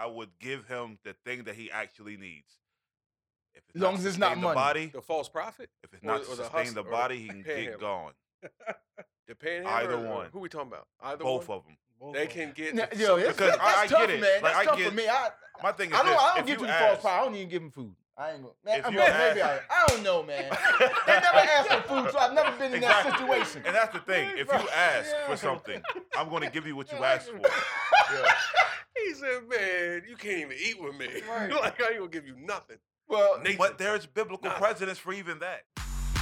I would give him the thing that he actually needs. If As long as it's not sustain the money. body, The false prophet, if it's or- not or to the sustain hustle- the the body, he can panhandler? get gone. the panhandler. Either or- or one. Who we talking about? Either Both one. of them. Both They can get. Yeah, the- yo, it's, Because that's I- I tough, get it. man. Like, That's I tough get- for me. I, My thing is I don't. this, I don't give you you false ask- pride. I don't even give them food. I ain't gonna. Man, I mean, ask- maybe I. I don't know, man. they never asked for food, so I've never been in that situation. And that's the thing. If you ask Yeah. for something, I'm going to give you what you Yeah, asked I- for. He said, "Man, you can't even eat with me. Right. like I ain't gonna give you nothing." Well, Nathan. But there's biblical Nah. precedence for even that.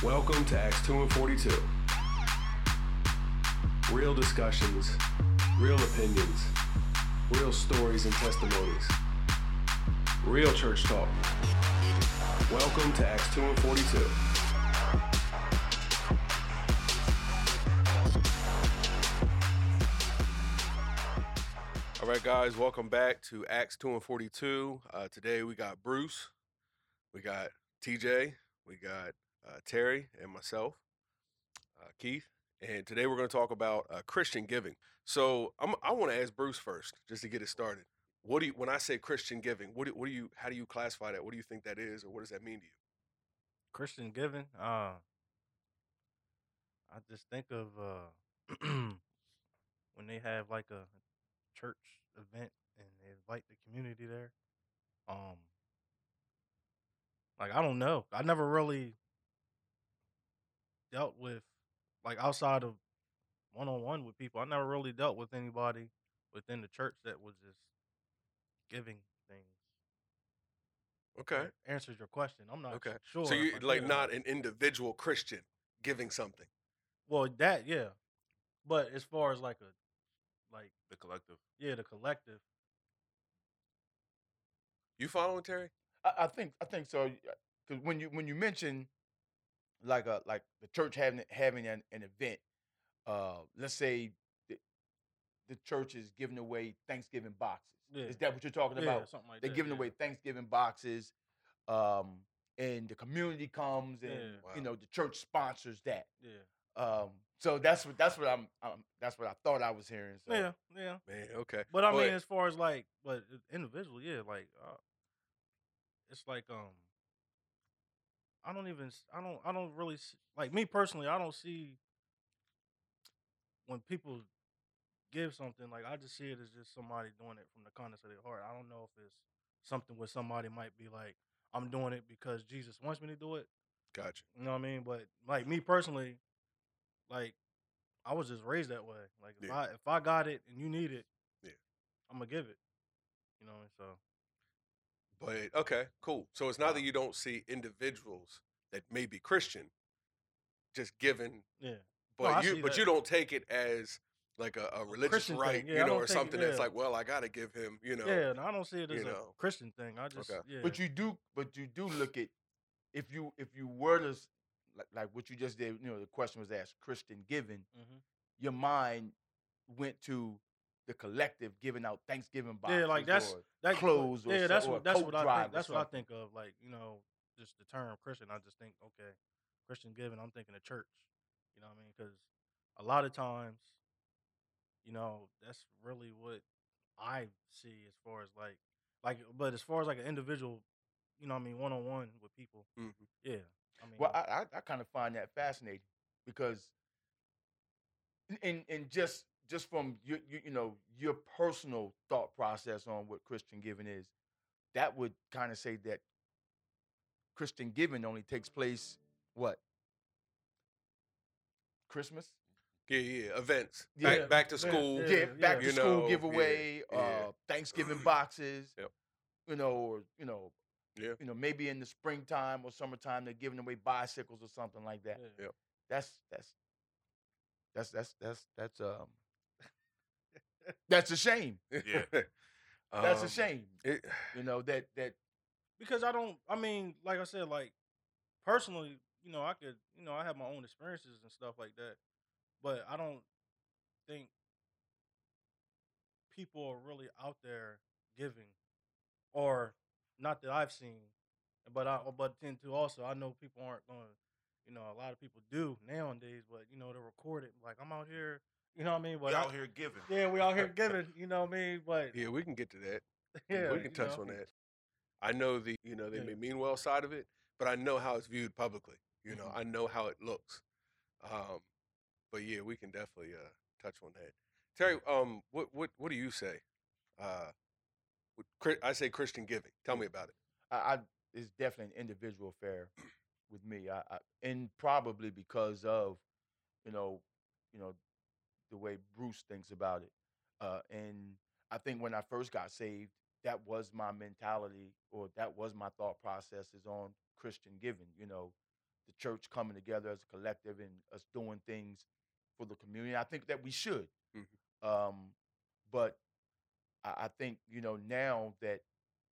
Welcome to Acts 2 and 42. Real discussions, real opinions, real stories and testimonies, real church talk. Welcome to Acts 2 and 42. All right, guys, welcome back to Acts 2 and 42. Uh, today we got Bruce, we got TJ, we got uh, Terry, and myself, uh, Keith. And today we're going to talk about uh, Christian giving. So I'm, I want to ask Bruce first, just to get it started. What do you, when I say Christian giving, what do, what do you, how do you classify that? What do you think that is, or what does that mean to you? Christian giving. Uh, I just think of uh, when they have like a church event and they invite the community there. Um, like I don't know. I never really dealt with like outside of one on one with people. I never really dealt with anybody within the church that was just giving things. Okay. That answers your question. I'm not Okay. sure. so you like not an individual Christian giving something. Well, that yeah, but as far as like a like The collective. yeah, the collective. You following Terry? I, I think I think so. Because when you when you mention like a like the church having having an, an event, uh, let's say the, the church is giving away Thanksgiving boxes. Yeah. Is that what you're talking Yeah, about? something like They're that. giving yeah. away Thanksgiving boxes, um, and the community comes and you know the church sponsors that. Yeah, Um, so that's what that's what I'm, um that's what I thought I was hearing. So. yeah, yeah. Man, okay. But I Go mean, ahead. as far as like, but individually, yeah, like uh, it's like um, I don't even, I don't, I don't really s like me personally. I don't see when people give something like I just see it as just somebody doing it from the kindness of their heart. I don't know if it's something where somebody might be like, I'm doing it because Jesus wants me to do it. Gotcha. You know what I mean? But like me personally, like I was just raised that way. Like if Yeah. I if I got it and you need it, Yeah. I'm gonna give it. You know, so But okay, cool. So it's not that you don't see individuals that may be Christian just giving, yeah. but I you but that. you don't take it as like a, a religious Christian right, yeah, you know, or take it- something that's like, well, I gotta give him, you know. Yeah, and I don't see it as a know. Christian thing. I just Okay. yeah. But you do, but you do look at if you if you were to like, like what you just did. You know, the question was asked: Christian giving. Mhm. Your mind went to the collective giving out Thanksgiving boxes. yeah, like that's or that, clothes or yeah, so- that's or what that's what I think. That's what I think of. Like you know, just the term Christian. I just think okay, Christian giving. I'm thinking of church. You know what I mean? Because a lot of times, you know, that's really what I see as far as like like. But as far as like an individual, you know, what I mean, one on one with people. Mhm. Yeah, I mean, Well, I I, I kind of find that fascinating because, and and just just from your you, you know your personal thought process on what Christian giving is, that would kind of say that Christian giving only takes place what Christmas. Yeah, yeah. Events. Yeah, back back to school. yeah. Yeah, back to school know, giveaway, yeah. uh, Thanksgiving boxes. Yep. You know, or you know, Yeah. you know, maybe in the springtime or summertime they're giving away bicycles or something like that. yeah. Yep. That's that's that's that's that's that's um that's a shame. Yeah. That's Um, a shame. it- You know that that because I don't. I mean, like I said, like personally, you know, I could, you know, I have my own experiences and stuff like that, but I don't think people are really out there giving, or not that I've seen, but I, but tend to also I know people aren't going. to You know, a lot of people do nowadays, but you know, they record it like I'm out here. You know what I mean? We But I- out here giving. yeah, we out here giving. You know what I mean? But yeah, we can get to that. yeah, we can touch know? on that. I know the you know they Yeah. may mean well side of it, but I know how it's viewed publicly. You know, Mhm. I know how it looks. Um, but yeah, we can definitely uh, touch on that. Terry, um, what what what do you say? Uh, with, Chri- I say Christian giving. Tell me about it. I, I it's definitely an individual affair with me. I, I and probably because of you know you know the way Bruce thinks about it. Uh, and I think when I first got saved, that was my mentality or that was my thought process is on Christian giving. You know, the church coming together as a collective and us doing things for the community. I think that we should. Mhm. Um, but I, I think you know now that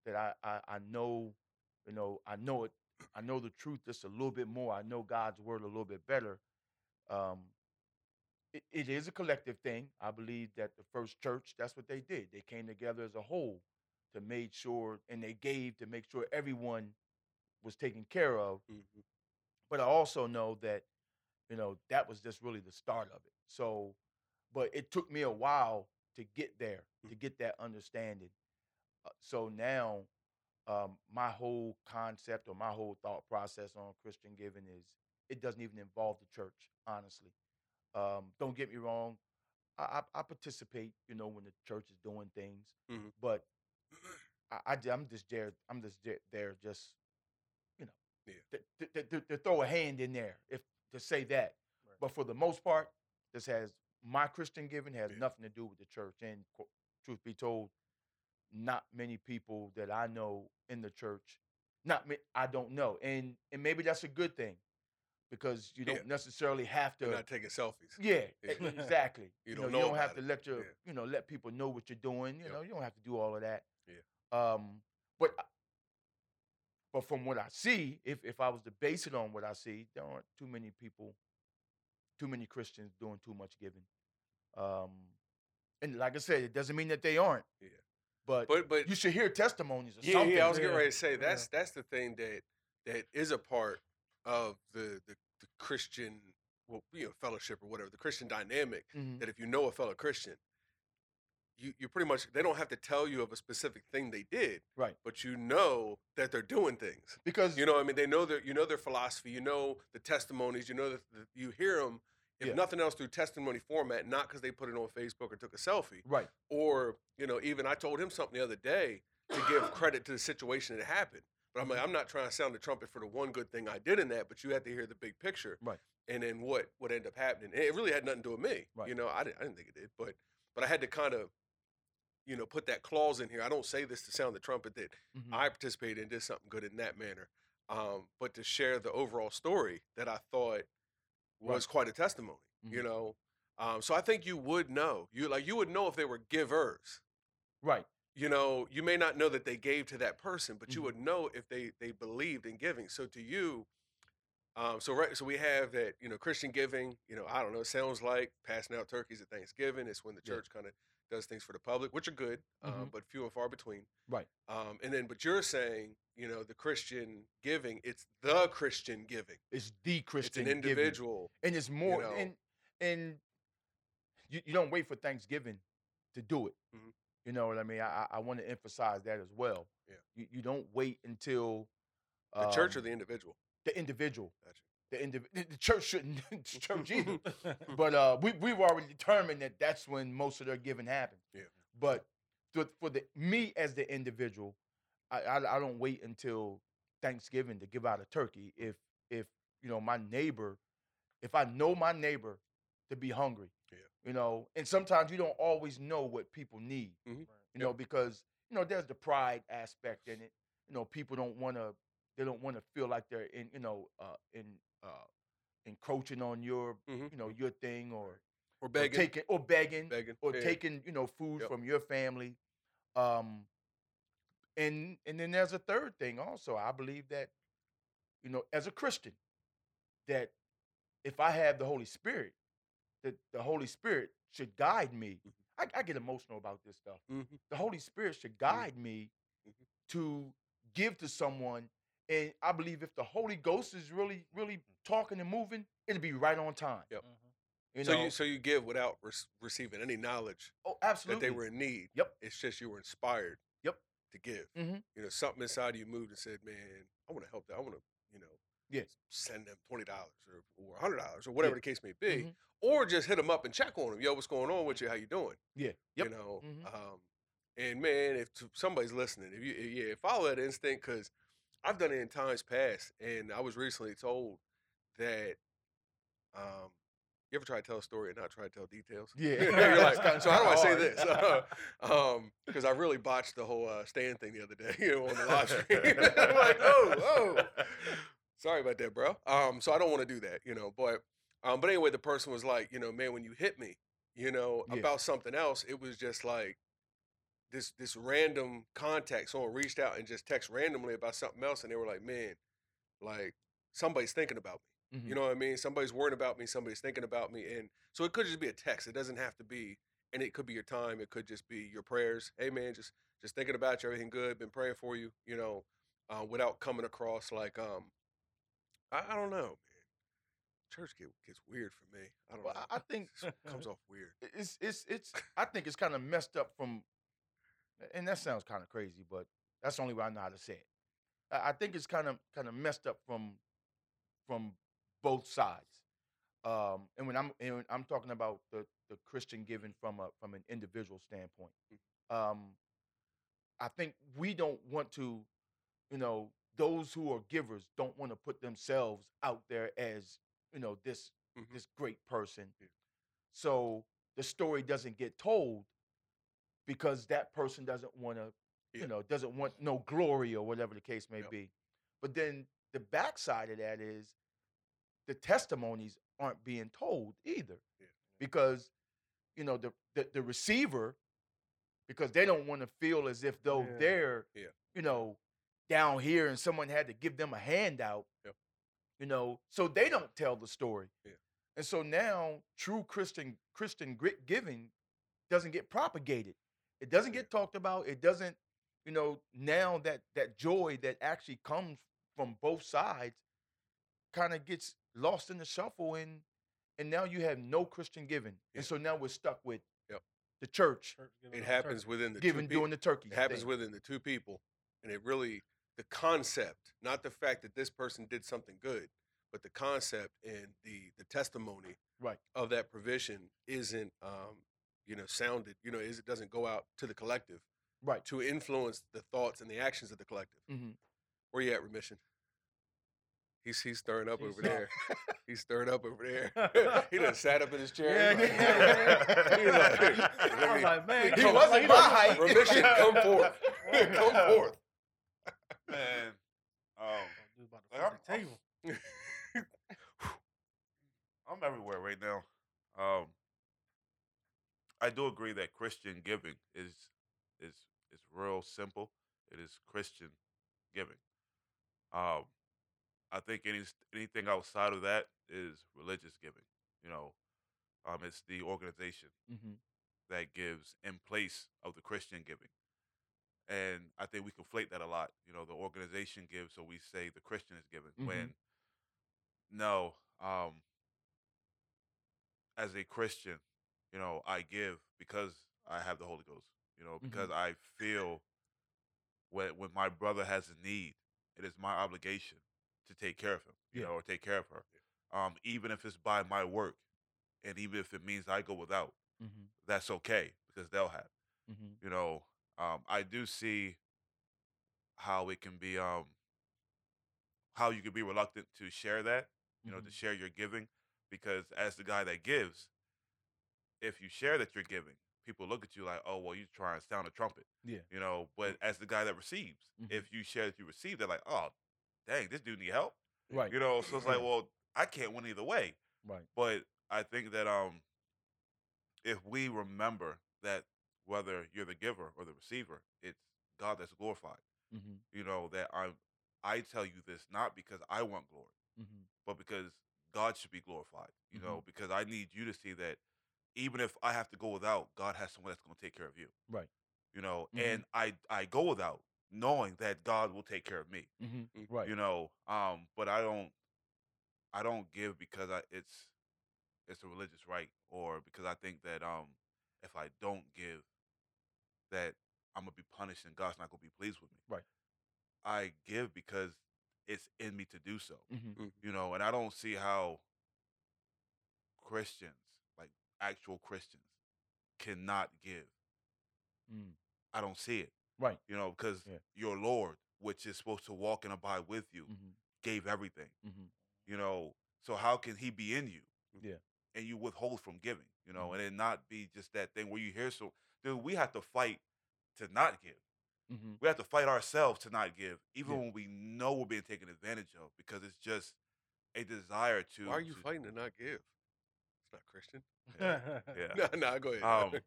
that I, I I know you know I know it I know the truth just a little bit more. I know God's word a little bit better. Um, it, it is a collective thing. I believe that the first church that's what they did. They came together as a whole to make sure and they gave to make sure everyone was taken care of. Mhm. But I also know that you know that was just really the start of it. So, but it took me a while to get there to get that understanding. Uh, so now um, my whole concept or my whole thought process on Christian giving is it doesn't even involve the church, honestly. Um, don't get me wrong, I, I, I participate, you know, when the church is doing things, Mhm. but I, I, am just there. I'm just there, there just, you know, Yeah. to, to, to, to throw a hand in there, if to say that. Right. But for the most part, this has my Christian giving has Yeah. nothing to do with the church. And truth be told, not many people that I know in the church, not me, I don't know, and and maybe that's a good thing, because you don't necessarily have to. not taking selfies. Yeah, Yeah. exactly. You know, don't you know don't have to it. let your, Yeah. you know, let people know what you're doing. You Yep. know, you don't have to do all of that. Yeah. Um, but but from what I see, if if I was to base it on what I see, there aren't too many people, too many Christians doing too much giving. Um, and like I said, it doesn't mean that they aren't. Yeah. But, But but you should hear testimonies or yeah, something. yeah, I was getting ready to say Yeah. that's that's the thing that that is a part of the the, the Christian well, you know, fellowship or whatever, the Christian dynamic. Mhm. That if you know a fellow Christian, you you pretty much they don't have to tell you of a specific thing they did, Right. But you know that they're doing things. Because You know, I mean, they know their you know their philosophy, you know the testimonies, you know that the, you hear them. If Yeah. nothing else through testimony format, not because they put it on Facebook or took a selfie, right, or you know even i told him something the other day to give credit to the situation that happened but i'm like mm-hmm. i'm not trying to sound the trumpet for the one good thing i did in that but you had to hear the big picture Right. and then what what ended up happening and it really had nothing to do with me Right. you know i didn't, I didn't think it did but but i had to kind of you know put that clause in here i don't say this to sound the trumpet that Mhm. i participated and did something good in that manner um, but to share the overall story that i thought was Right. quite a testimony you Mhm. know um, so i think you would know you like you would know if they were givers right, you know, you may not know that they gave to that person, but you Mhm. would know if they they believed in giving. So to you, um, so right, so we have that, you know, Christian giving. You know, I don't know. It sounds like passing out turkeys at Thanksgiving. It's when the Yeah. church kind of does things for the public, which are good, um, Mhm. but few and far between. right. Um, and then, but you're saying, you know, the Christian giving, it's the Christian giving. It's the Christian. It's an giving. individual. and it's more know. and and you, you don't wait for Thanksgiving to do it. Mhm. You know what I mean? I I, I want to emphasize that as well. Yeah. You you don't wait until The church or um, the individual. the individual. Gotcha. The indiv- the the church shouldn't the church either. but uh, we we've already determined that that's when most of their giving happens. Yeah. But for, for the me as the individual, I, I I don't wait until Thanksgiving to give out a turkey. If if you know my neighbor, if I know my neighbor to be hungry, Yeah. you know, and sometimes you don't always know what people need, Mhm. you Yep. know, because you know there's the pride aspect in it. You know, people don't want to they don't want to feel like they're in you know uh, in uh, encroaching on your Mhm. you know your thing or Or or begging. taking or begging begging. or yeah. taking you know food Yep. from your family um and and then there's a third thing also i believe that you know as a christian that if i have the holy spirit that the holy spirit should guide me I, I get emotional about this stuff Mhm. the holy spirit should guide me Mhm. to give to someone and i believe if the holy ghost is really really talking and moving it'll be right on time Yep. Mhm. you so know you so you give without re- receiving any knowledge oh absolutely. that they were in need. Yep. It's just you were inspired. Yep. to give. Mhm. You know, something inside of you moved and said, "Man, I want to help that. I want to, you know, Yeah. send them twenty dollars or or hundred dollars or whatever Yeah. the case may be, Mhm. or just hit them up and check on them. Yo, what's going on with you? How you doing? Yeah. Yep. You know, Mhm. um, and man, if t- somebody's listening, if you if- yeah, follow that instinct because I've done it in times past, and I was recently told that um, you ever try to tell a story and not try to tell details? Yeah. You're like, so how do I say this? um, because I really botched the whole uh, stand thing the other day, you know, on the live stream. I'm like, oh, oh, sorry about that, bro. Um, so I don't want to do that, you know. But, um, but anyway, the person was like, you know, man, when you hit me, you know, Yeah. about something else, it was just like this this random contact. Someone reached out and just text randomly about something else, and they were like, man, like somebody's thinking about me. Mhm. You know what I mean? Somebody's worrying about me. Somebody's thinking about me, and so it could just be a text. It doesn't have to be, and it could be your time. It could just be your prayers. Hey, man, just just thinking about you. Everything good. Been praying for you. You know, uh, without coming across like um, I, I don't know. Church get, gets weird for me. I don't Well, know. I, I think It comes off weird. it's it's it's. I think it's kind of messed up from, and that sounds kind of crazy, but that's the only way I know how to say it. I, I think it's kind of kind of messed up from from both sides. Um, and when I'm and when I'm talking about the the Christian giving from a from an individual standpoint, um, I think we don't want to, you know, those who are givers don't want to put themselves out there as you know this Mhm. this great person. Yeah. So the story doesn't get told because that person doesn't want to, Yeah. you know, doesn't want no glory or whatever the case may Yep. be. But then the backside of that is the testimonies aren't being told either. Yeah. Because, you know, the, the the receiver, because they don't want to feel as if though Yeah. they're, you know, down here and someone had to give them a handout Yep. you know so they don't tell the story and so now true christian christian grit giving doesn't get propagated it doesn't get talked about it doesn't you know now that that joy that actually comes from both sides kind of gets lost in the shuffle and and now you have no christian giving Yeah. and so now we're stuck with Yep. the church Church It happens church. within the giving doing the turkey It happens thing. within the two people, and it really the concept, not the fact that this person did something good, but the concept and the the testimony right of that provision isn't, um, you know, sounded. You know, is it doesn't go out to the collective right to influence the thoughts and the actions of the collective. hmm Where you at, remission? He's he's stirring up He's over there. He's stirring up over there. he done sat up in his chair. Yeah, He's like, yeah. He's like, I was like, man, let he come- wasn't let my height Remission, come forth. come forth. Man, um, Dude about Like, I'm- the I'm- table. I'm everywhere right now. Um, I do agree that Christian giving is is is real simple. It is Christian giving. Um, I think any anything outside of that is religious giving. You know, um, it's the organization hmm that gives in place of the Christian giving. And I think we conflate that a lot. You know, the organization gives, so we say the Christian is giving. Mhm. When no, um, as a Christian, you know, I give because I have the Holy Ghost. You know, because I feel when when my brother has a need, it is my obligation to take care of him. You Yeah. know, or take care of her. Um, even if it's by my work, and even if it means I go without hmm that's okay because they'll have. hmm You know, um, I do see how it can be, um, how you can be reluctant to share that, you know, to Mhm. share your giving, because as the guy that gives, if you share that you're giving, people look at you like, oh, well, you trying to sound a trumpet, Yeah. you know. But as the guy that receives, Mhm. if you share that you receive, they're like, oh, dang, this dude need help, Right. you know. So it's like, well, I can't win either way. Right. But I think that um, if we remember that whether you're the giver or the receiver, it's God that's glorified. hmm You know that I'm. I tell you this not because I want glory, hmm but because God should be glorified. You know, because I need you to see that even if I have to go without, God has someone that's going to take care of you. Right. You know, Mhm. and I I go without knowing that God will take care of me hmm Mm. Right. you know um but i don't i don't give because i it's it's a religious right or because i think that um if i don't give that I'm gonna be punished and God's not gonna be pleased with me. Right. I give because it's in me to do so. Mhm. You know, and I don't see how Christians, like actual Christians, cannot give. Mm. I don't see it. Right. You know, because Yeah. your Lord, which is supposed to walk and abide with you, Mhm. gave everything. Mhm. You know, so how can He be in you? Yeah. And you withhold from giving. You know, Mhm. and it not be just that thing where you hear so, dude. We have to fight to not give. Mhm. We have to fight ourselves to not give, even Yeah. when we know we're being taken advantage of, because it's just a desire to. Why are you to- fighting to not give? Not Christian. Yeah. No, no, go ahead. um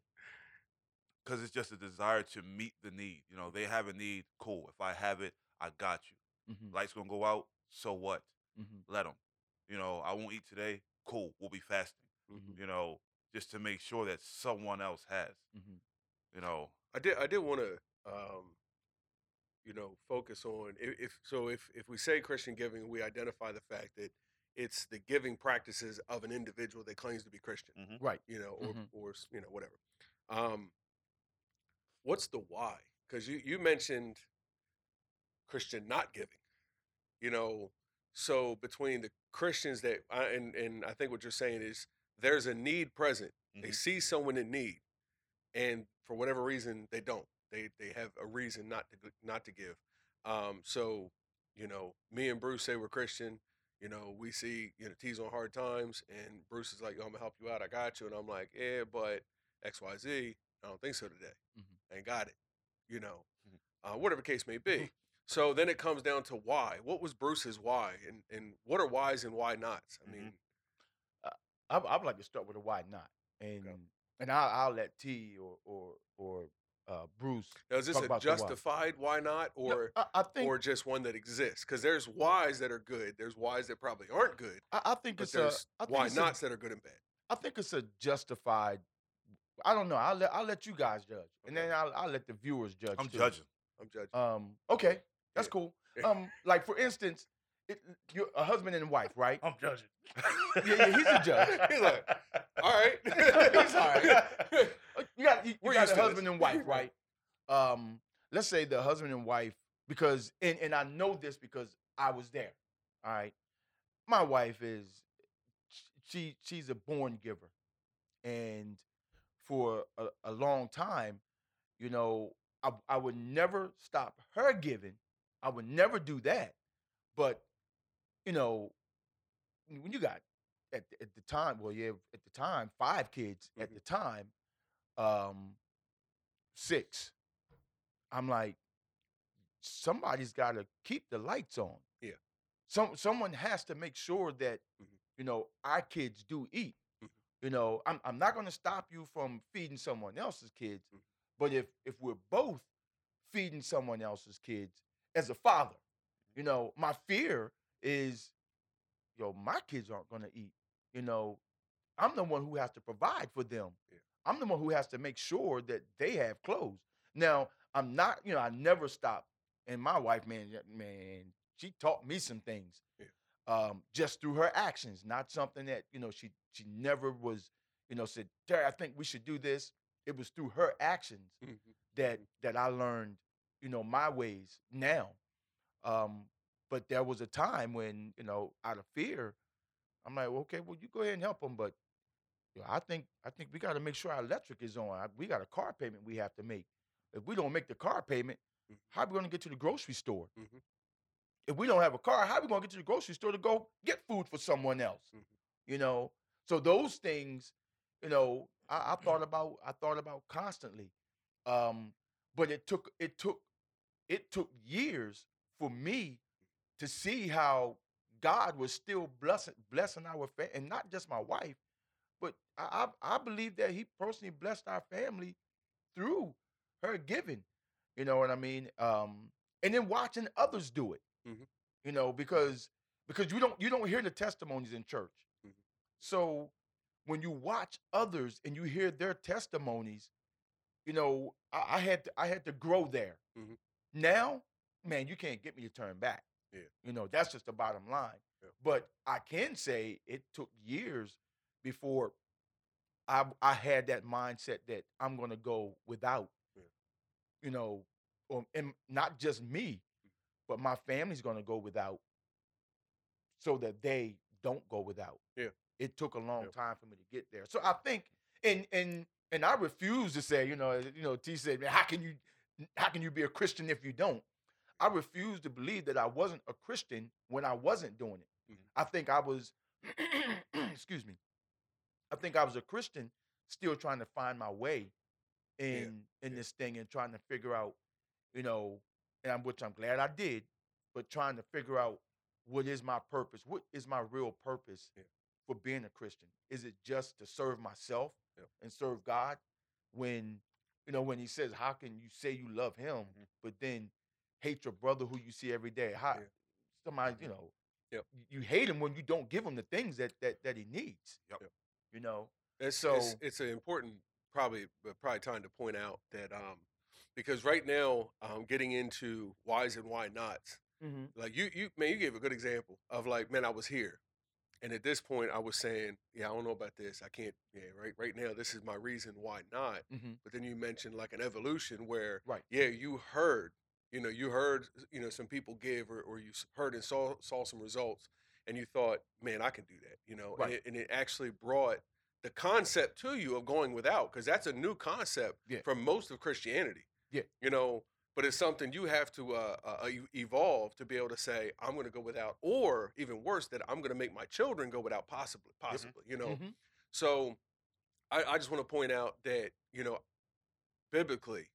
because it's just a desire to meet the need you know they have a need cool if i have it i got you Mhm. lights gonna go out so what Mhm. let them you know i won't eat today cool we'll be fasting Mhm. you know just to make sure that someone else has Mhm. you know I did. I did want to, um, you know, focus on if, if so. If if we say Christian giving, we identify the fact that it's the giving practices of an individual that claims to be Christian, Right. you know, or Mhm. or you know whatever. Um, what's the why? Because you you mentioned Christian not giving, you know. So between the Christians that I, and and I think what you're saying is there's a need present. They Mhm. see someone in need, and for whatever reason they don't. They they have a reason not to not to give. Um, so you know, me and Bruce say we're Christian. You know, we see you know T's on hard times, and Bruce is like, "Yo, I'm gonna help you out. I got you." And I'm like, "Yeah, but X Y Z. I don't think so today. Mhm. Ain't got it." You know, Mhm. uh, whatever the case may be. so then it comes down to why. What was Bruce's why, and and what are whys and why nots? I Mhm. mean, I, I would like to start with a why not, and and I'll, I'll let T or or or uh, Bruce. now is this a justified why not, No, or I, I think or just one that exists? Because there's whys that are good. There's whys that probably aren't good. I, I think it's a I think why it's a- nots that are good and bad. I think it's a justified. I don't know. I'll let I'll let you guys judge, and then I'll I'll let the viewers judge. i'm too. judging I'm judging. Um. Okay, that's Yeah. cool. Um. Like for instance, it, you're a husband and wife, right? I'm judging. Yeah, yeah, he's a judge. He's like, all right. He's all right. You got you, you got a husband and wife, right? Um, let's say the husband and wife, because and, and I know this because I was there. All right. My wife is she she's a born giver. And for a, a long time, you know, I, I would never stop her giving. I would never do that. But, you know, when you got at, the- at the time, well, yeah, at the time, five kids at Mhm. the time, um, six. I'm like, somebody's got to keep the lights on. Yeah. Some someone has to make sure that Mhm. you know our kids do eat. Mhm. You know, I'm I'm not going to stop you from feeding someone else's kids, Mhm. but if if we're both feeding someone else's kids as a father, you know, my fear is, yo, my kids aren't going to eat. You know, I'm the one who has to provide for them. Yeah. I'm the one who has to make sure that they have clothes. Now, I'm not, you know, I never stop. And my wife, man, man, she taught me some things. Yeah. Um, just through her actions, not something that, you know, she she never was, you know, said, Terry, I think we should do this. It was through her actions Mhm. that Mhm. that I learned, you know, my ways now. Um, but there was a time when, you know, out of fear, I'm like, okay, well, you go ahead and help them, but you know, I think I think we got to make sure our electric is on. I- We got a car payment we have to make. If we don't make the car payment, Mhm. how are we going to get to the grocery store? Mhm. If we don't have a car, how are we going to get to the grocery store to go get food for someone else? Mhm. You know, so those things, you know, I, I thought about. I thought about constantly, um, but it took it took it took years for me to see how God was still blessing blessing our family, and not just my wife, but I, I I believe that He personally blessed our family through her giving. You know what I mean? Um, and then watching others do it. Mhm. You know, because because you don't you don't hear the testimonies in church. Mhm. So when you watch others and you hear their testimonies, you know, I, I had to, I had to grow there. Mhm. Now, man, you can't get me to turn back. Yeah. You know, that's just the bottom line. Yeah. But I can say it took years before I I had that mindset that I'm gonna go without. Yeah. you know, or and not just me, hmm. but my family's gonna go without so that they don't go without. Yeah. It took a long Yeah. time for me to get there. So I think and and and I refuse to say, you know, you know, T said, man, how can you how can you be a Christian if you don't? I refuse to believe that I wasn't a Christian when I wasn't doing it. Mhm. I think I was excuse me. I think I was a Christian still trying to find my way in in yeah. this thing and trying to figure out, you know, and I'm, which I'm glad I did, but trying to figure out what is my purpose? What is my real purpose Yeah. for being a Christian? Is it just to serve myself Yeah. and serve God? When you know when He says, "How can you say you love Him, Mhm. but then hate your brother who you see every day?" How Yeah. somebody you know, Yep. you hate him when you don't give him the things that that that he needs. Yep. You know, It's, So- it's it's an important probably but probably time to point out that um because right now um getting into whys and why nots like you you man you gave a good example of like man I was here and at this point I was saying yeah I don't know about this I can't yeah right right now this is my reason why not Mm-hmm. but then you mentioned like an evolution where Right. yeah you heard you know you heard you know some people give or, or you heard and saw saw some results and you thought man I can do that you know and, it, and it actually brought the concept to you of going without because that's a new concept Yeah. from most of Christianity Yeah. you know but it's something you have to uh, uh, e- evolve to be able to say I'm going to go without or even worse that I'm going to make my children go without possibly possibly you know Mhm. so I, I just want to point out that, you know, biblically,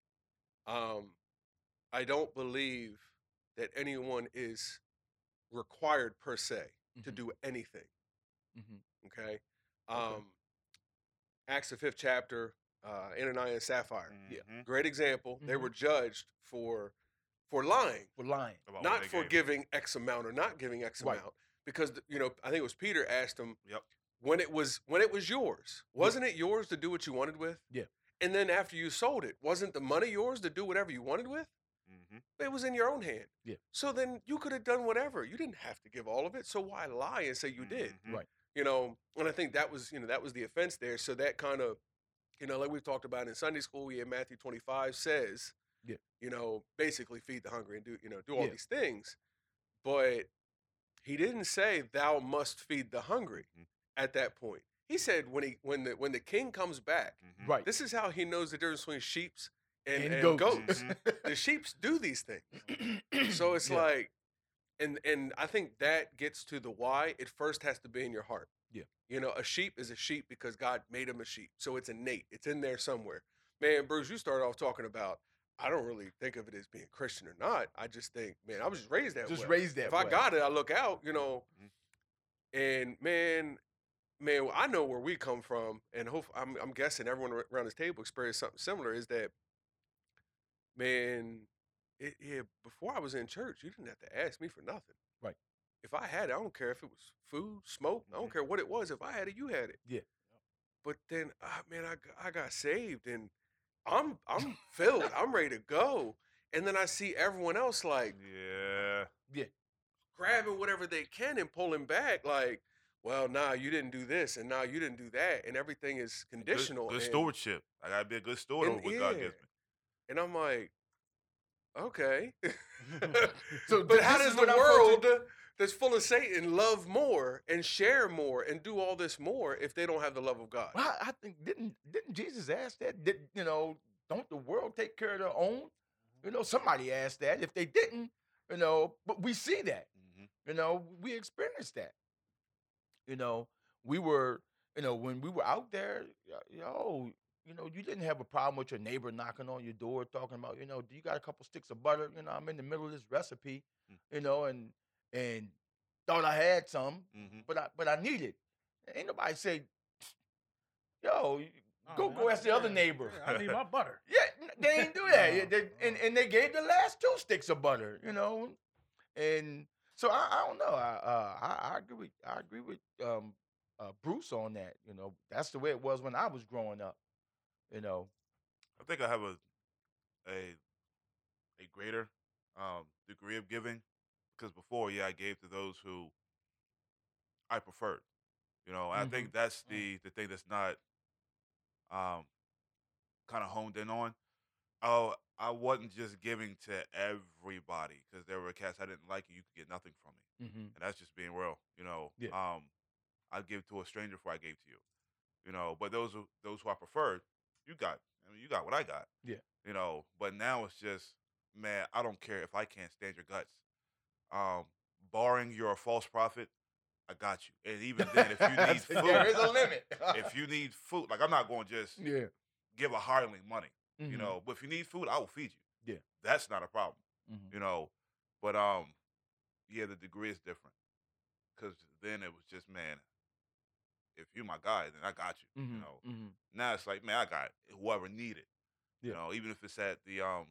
um, I don't believe that anyone is required per se to Mhm. do anything. Mhm. Okay. Um, Acts the fifth chapter, uh, Ananias and Sapphira. Yeah. Mhm. Great example. They Mhm. were judged for for lying for lying. Not for gave. giving X amount or not giving X Right. amount, because you know I think it was Peter asked him Yep. when it was when it was yours, wasn't it yours to do what you wanted with? Yeah. And then after you sold it, wasn't the money yours to do whatever you wanted with? Mhm. It was in your own hand. Yeah. So then you could have done whatever. You didn't have to give all of it. So why lie and say you did? Mhm. Right. You know, and I think that was you know that was the offense there. So that kind of you know like we've talked about in Sunday school, we yeah, Matthew twenty five says, Yeah. you know, basically feed the hungry and do you know do all Yeah. these things, but he didn't say thou must feed the hungry Mhm. at that point. He said when he when the when the king comes back. Right. this is how he knows the difference between sheep's and, And and goats. goats. Mhm. the sheep's do these things. So it's Yeah. like, and and I think that gets to the why. It first has to be in your heart. Yeah. You know, a sheep is a sheep because God made him a sheep. So it's innate. It's in there somewhere. Man, Bruce, you started off talking about. I don't really think of it as being Christian or not. I just think, man, I was just raised that just way. Just raised that way. if way. I got it, I look out. You know, Mhm. and man, man, I know where we come from, and hope I'm, I'm guessing everyone around this table experienced something similar. Is that, man, it, yeah, before I was in church, you didn't have to ask me for nothing. Right. If I had it, I don't care if it was food, smoke. I don't Mhm. care what it was. If I had it, you had it. Yeah. But then, ah, man, I got saved, and I'm I'm filled. I'm ready to go. And then I see everyone else like Yeah. Yeah, grabbing whatever they can and pulling back like well nah you didn't do this and now you didn't do that and everything is conditional Good, and, stewardship. I gotta be a good steward and of what God gives me. And i'm like okay So but how does the world that's full of satan love more and share more and do all this more if they don't have the love of god Well, I, I think didn't didn't Jesus ask that? Did you know? Don't the world take care of their own? You know, somebody asked that. If they didn't, you know, but we see that. Mhm. You know, we experienced that. You know, we were, you know, when we were out there, yo, you know, you didn't have a problem with your neighbor knocking on your door talking about, you know, do you got a couple sticks of butter? You know, I'm in the middle of this recipe, Mm. you know, and and thought I had some, Mhm. but I but I need it. Ain't nobody say, yo, Nah, go man, go ask the other neighbor. yeah, I need my butter. Yeah, they ain't do that. Yeah, No, they- and, and they gave the last two sticks of butter, you know. And so I, I don't know. I, uh, I I agree with I agree with um, uh, Bruce on that. You know, that's the way it was when I was growing up. You know. I think I have a a a greater um, degree of giving because before, yeah, I gave to those who I preferred. You know, and I think that's the the thing that's not um, kind of honed in on. Oh, I wasn't just giving to everybody because there were cats I didn't like, and you could get nothing from me, Mm-hmm. and that's just being real. You know, Yeah. um, I'd give to a stranger before I gave to you. You know, but those who- those who I preferred, you got. I mean, you got what I got. Yeah. You know, but now it's just, man, I don't care if I can't stand your guts. Um, barring you're a false prophet, I got you. And even then, if you need food, there is a limit. if you need food, like I'm not going to just yeah, give a hireling money, you Mhm. know. But if you need food, I will feed you. Yeah. that's not a problem, Mhm. you know. But um, yeah, the degree is different because then it was just man, if you're my guy, then I got you, you Mhm. know. Mhm. Now it's like man, I got whoever needed, you Yeah. know, even if it's at the um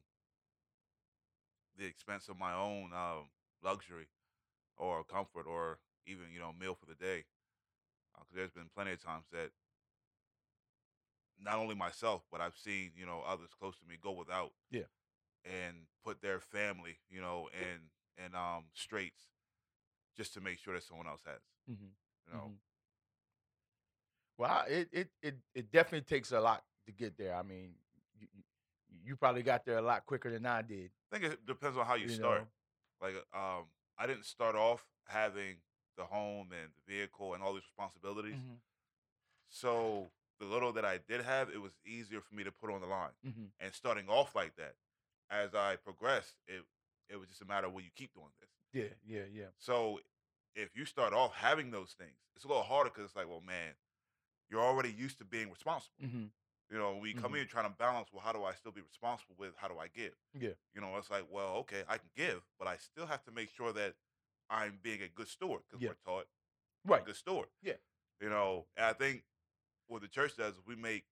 the expense of my own um luxury or comfort or even you know meal for the day. Because there's been plenty of times that not only myself, but I've seen you know others close to me go without, Yeah. and put their family you know in in um straits just to make sure that someone else has, Mhm. you know. Well, it, it it it definitely takes a lot to get there. I mean, you, you- probably got there a lot quicker than I did. I think it depends on how you, You start. know? Like um, I didn't start off having the home and the vehicle and all these responsibilities. Mhm. So the little that I did have, it was easier for me to put on the line. Mhm. And starting off like that, as I progressed, it it was just a matter of will you keep doing this. Yeah, yeah, yeah. So if you start off having those things, it's a little harder because it's like, well, man, you're already used to being responsible. hmm You know, we you come Mhm. in trying to balance, well, how do I still be responsible with how do I give? Yeah. You know, it's like, well, okay, I can give, but I still have to make sure that I'm being a good steward because Yeah. we're taught Right. a good steward. Yeah. You know, and I think what the church does, is we make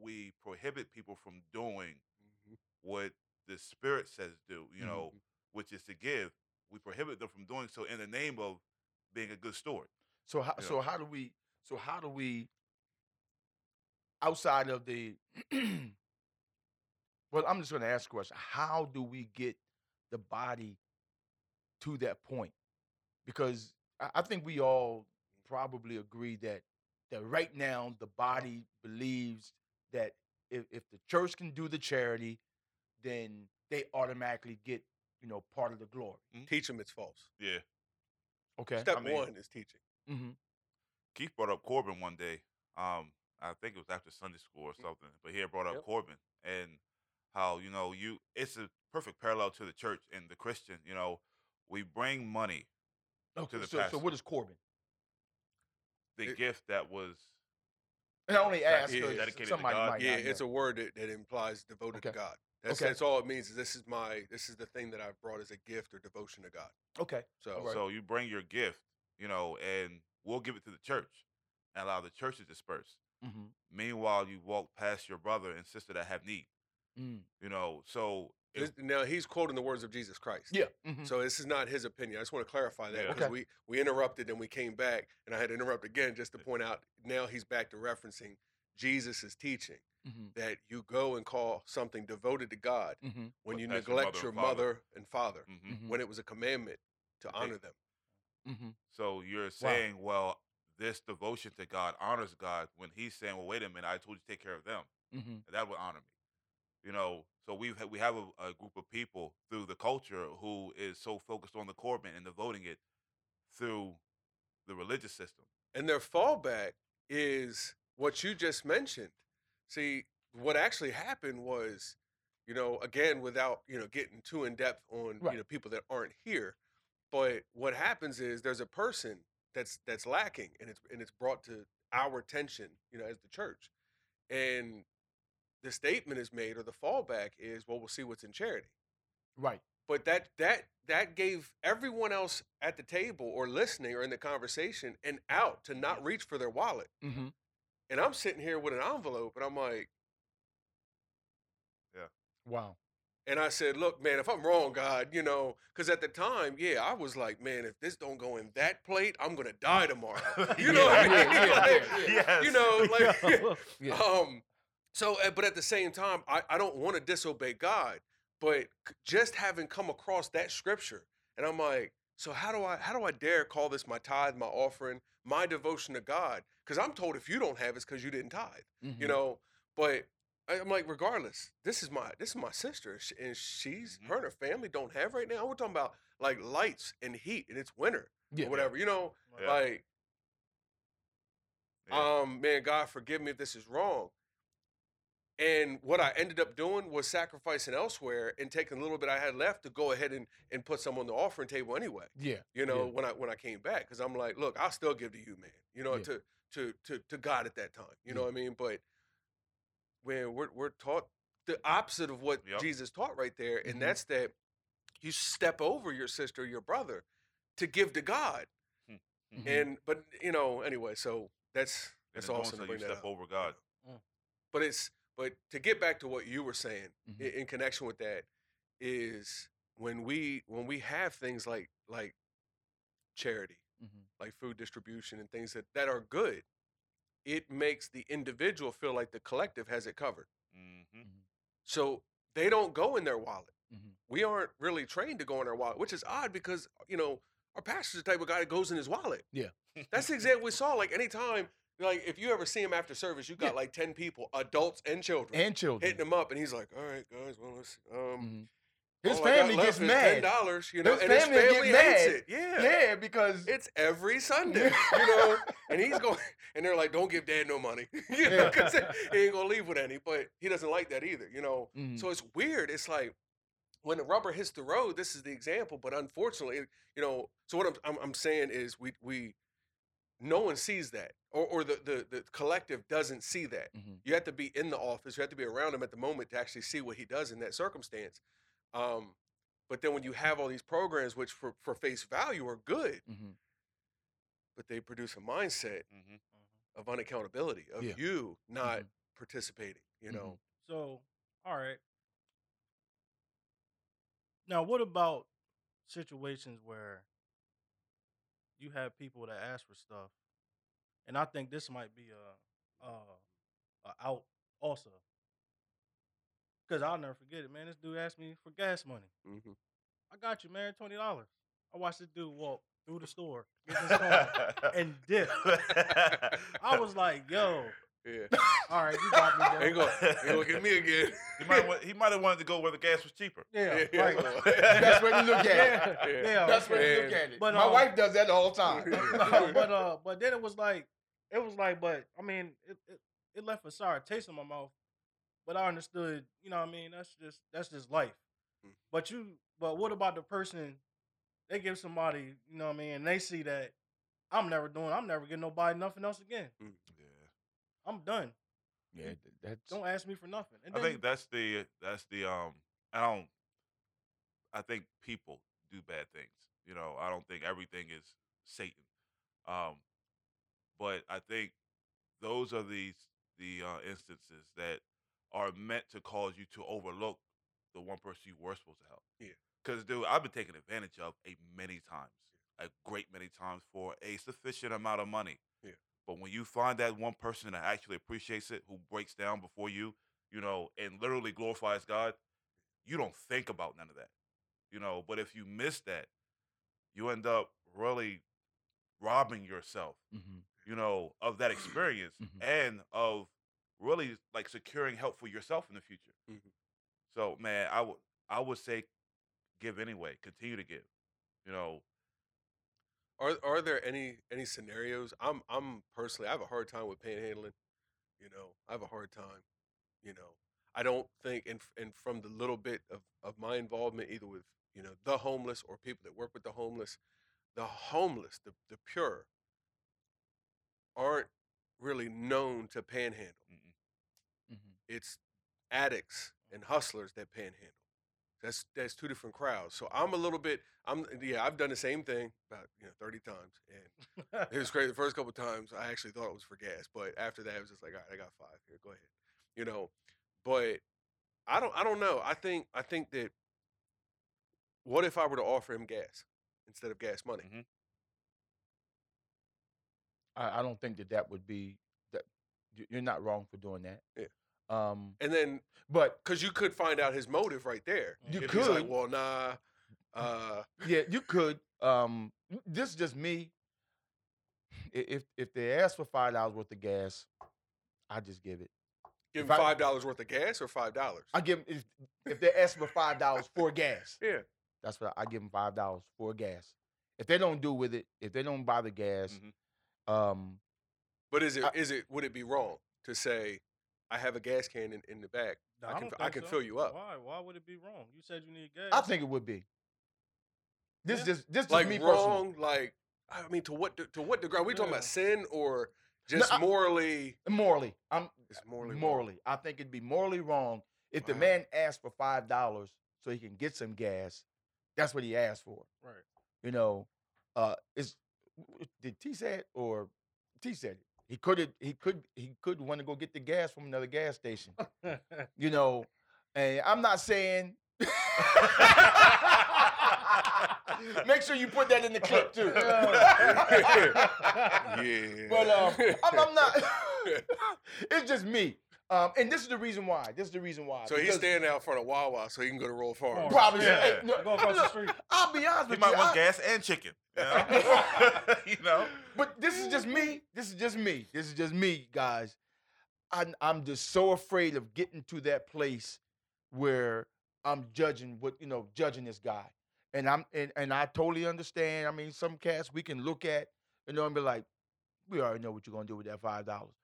we prohibit people from doing Mhm. what the spirit says do, you Mhm. know, which is to give. We prohibit them from doing so in the name of being a good steward. So how Yeah. so how do we so how do we outside of the well I'm just going to ask a question how do we get the body to that point because I, I think we all probably agree that that right now the body believes that if, if the church can do the charity then they automatically get you know part of the glory Teach them it's false. Yeah. okay Step I mean- one is teaching. mm-hmm. Keith brought up Corban one day. Um, I think it was after Sunday school or something, but he had brought up Yep. Corban and how you know you it's a perfect parallel to the church and the Christian. You know, we bring money, okay, the so, so what is corban the It- gift that was and i only That- ask yeah, 'cause dedicated to God. might Yeah, it's know. a word that, that implies devoted to God. That's Okay. that's all it means. Is this is my this is the thing that I've brought as a gift or devotion to God. okay So All right. so you bring your gift, you know, and we'll give it to the church and allow the church to disperse. mm-hmm. Meanwhile, you walk past your brother and sister that have need, mm. you know. So if, now he's quoting the words of Jesus Christ. yeah mhm. So this is not his opinion. I just want to clarify that Yeah. because Okay. we we interrupted and we came back, and I had to interrupt again just to point out. Now he's back to referencing Jesus' teaching Mhm. that you go and call something devoted to God Mhm. when But you past your neglect mother your and father. mother and father mhm. Mhm. when it was a commandment to To honor them. Mhm. So you're saying, well, this devotion to God honors God when He's saying, well, wait a minute, I told you to take care of them. Mhm. That would honor me. You know, so we've ha- we have a, a group of people through the culture who is so focused on the Corban and devoting it through the religious system. And their fallback is what you just mentioned. See, what actually happened was, you know, again, without, you know, getting too in depth on, Right. you know, people that aren't here. But what happens is there's a person that's that's lacking and it's and it's brought to our attention, you know, as the church. And the statement is made or the fallback is, well, we'll see what's in charity right but that that that gave everyone else at the table or listening or in the conversation an out to not reach for their wallet mm-hmm. and i'm sitting here with an envelope and i'm like yeah, wow and i said look man if i'm wrong god you know because at the time yeah i was like man if this don't go in that plate i'm gonna die tomorrow you know what I mean? yeah, Like, yeah, Yes. you know like yeah Um, so, uh, but at the same time, I, I don't want to disobey God, but just having come across that scripture, and I'm like, so how do I how do I dare call this my tithe, my offering, my devotion to God? Because I'm told if you don't have, it's because you didn't tithe, you Mhm. know. But I'm like, regardless, this is my this is my sister, and she's Mhm. her and her family don't have right now. We're talking about like lights and heat, and it's winter Yeah. or whatever. You know, Yeah. like, Yeah. um, man, God forgive me if this is wrong. And what I ended up doing was sacrificing elsewhere and taking a little bit I had left to go ahead and, and put some on the offering table anyway. Yeah. You know, when I when I came back, because I'm like, look, I'll still give to you, man. You know, to to to to God at that time. You know what I mean? But when we're we're taught the opposite of what Yep. Jesus taught right there, and Mhm. that's that you step over your sister, your brother, to give to God. Mhm. And but you know, anyway, so that's that's in awesome to bring you that step up. over God. But it's but to get back to what you were saying i- Mhm. in, connection with that is when we when we have things like like charity, Mhm. like food distribution and things that that are good, it makes the individual feel like the collective has it covered. hmm So they don't go in their wallet. Mhm. We aren't really trained to go in our wallet, which is odd because you know our pastor's the type of guy that goes in his wallet. Yeah. That's the example we saw. Like anytime, like if you ever see him after service, you got Yeah. like ten people, adults and children, And children. hitting him up, and he's like, "All right, guys, well, let's." Um, Mhm. His got family gets mad. Ten dollars, you know, His and his family get family hates mad. it. Yeah. Yeah, because It's every Sunday, you know, and he's going, and they're like, "Don't give Dad no money," you know, because he ain't gonna leave with any. But he doesn't like that either, you know. Mhm. So it's weird. It's like when the rubber hits the road. This is the example, but unfortunately, you know. So what I'm I'm, I'm saying is we we no one sees that, or or the the the collective doesn't see that. Mhm. You have to be in the office. You have to be around him at the moment to actually see what he does in that circumstance. Um, but then when you have all these programs, which for, for face value are good, Mhm. but they produce a mindset hmm of unaccountability of Yeah. you not Mhm. participating. You Mhm. know, So, all right. Now, what about situations where you have people that ask for stuff, and I think this might be a, a, a out also, because I'll never forget it, man. This dude asked me for gas money. Mhm. I got you, man. Twenty dollars. I watched this dude walk through the store, car, and dip. I was like, yo, yeah, all right, you got me, bro. ain't gonna, ain't gonna get me again. He might wa- he might have wanted to go where the gas was cheaper. Yeah, Yeah, right. That's when you look at it. Yeah, Yeah. That's when you look at it. But, My um, wife does that the whole time. but uh, but then it was like, it was like, but I mean, it, it it left a sour taste in my mouth. But I understood, you know, what I mean, that's just that's just life. Mm. But you, but what about the person? They give somebody, you know, what I mean, and they see that I'm never doing, I'm never getting nobody nothing else again. Yeah. I'm done. yeah, th- that's Don't ask me for nothing. And I think that's the that's the um I don't I think people do bad things. You know, I don't think everything is Satan. Um but I think those are these the uh, instances that are meant to cause you to overlook the one person you were supposed to help. Yeah. Cuz dude, I've been taken advantage of a many times. A great many times for a sufficient amount of money. Yeah. But when you find that one person that actually appreciates it, who breaks down before you, you know, and literally glorifies God, you don't think about none of that. You know, but if you miss that, you end up really robbing yourself, Mhm. you know, of that experience Mhm. and of really like securing help for yourself in the future. Mhm. So, man, I would I would say give anyway, continue to give. You know, Are are there any any scenarios? I'm I'm personally I have a hard time with panhandling. You know, I have a hard time. You know, I don't think and and from the little bit of of my involvement either with you know the homeless or people that work with the homeless, the homeless, the the pure, aren't really known to panhandle. mm-mm. It's addicts and hustlers that panhandle. That's that's two different crowds. So I'm a little bit. I'm yeah. I've done the same thing about you know 30 times, and it was crazy. The first couple times, I actually thought it was for gas, but after that, it was just like, all right, I got five here. Go ahead, you know. But I don't, I don't know. I think, I think that. What if I were to offer him gas instead of gas money? Mhm. I, I don't think that that would be that. you- You're not wrong for doing that. Yeah. Um, And then, but because you could find out his motive right there. You if he's like, could. well, nah. Uh, yeah, you could. Um, this is just me. If if they ask for five dollars worth of gas, I just give it. Give If them five dollars worth of gas or five dollars. I give 'em- if if they're asking for five dollars for gas, Yeah. that's what I, I give them five dollars for gas. If they don't do with it, if they don't buy the gas, Mhm. um, But is it I- is it would it be wrong to say I have a gas can in, in the back? No, I can don't I can so. fill you up. Why? Why would it be wrong? You said you need gas. I think it would be. This Yeah. just this just Like me personally. wrong, like I mean to what to what degree? Are we talking about sin or just I- morally? Morally, I'm It's morally morally. wrong. I think it'd be morally wrong if the man asked for five dollars so he can get some gas. That's what he asked for. right. You know, uh, is did T say it or T said it? He could. He could. He could want to go get the gas from another gas station. You know, and I'm not saying. Make sure you put that in the clip too. Yeah. But um, I'm, I'm not. it's just me. Um, and this is the reason why. This is the reason why. so he's because standing out front of Wawa so he can go to Royal Farm. Probably. Yeah. hey, no, Go across the street. I'll be honest He with you. you. Might want I- gas and chicken. You know? you know? But this is just me. This is just me. This is just me, guys. I'm, I'm just so afraid of getting to that place where I'm judging what you know, judging this guy. And I'm and, and I totally understand. I mean, some cats we can look at, you know, and be like, we already know what you're gonna do with that five dollars.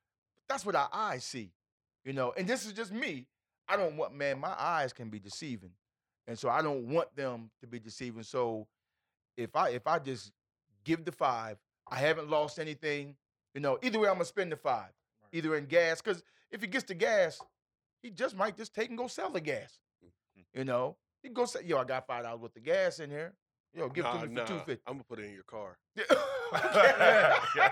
That's what our eyes see, you know. And this is just me. I don't want man, my eyes can be deceiving. And so I don't want them to be deceiving. So if I if I just give the five, I haven't lost anything. You know, either way, I'm gonna spend the five, either in gas, because if he gets the gas, he just might just take and go sell the gas. Mm, mm. You know, he can go say, "Yo, I got five dollars worth of gas in here. Yo, give it to me nah, for two fifty. I'm gonna put it in your car Yeah.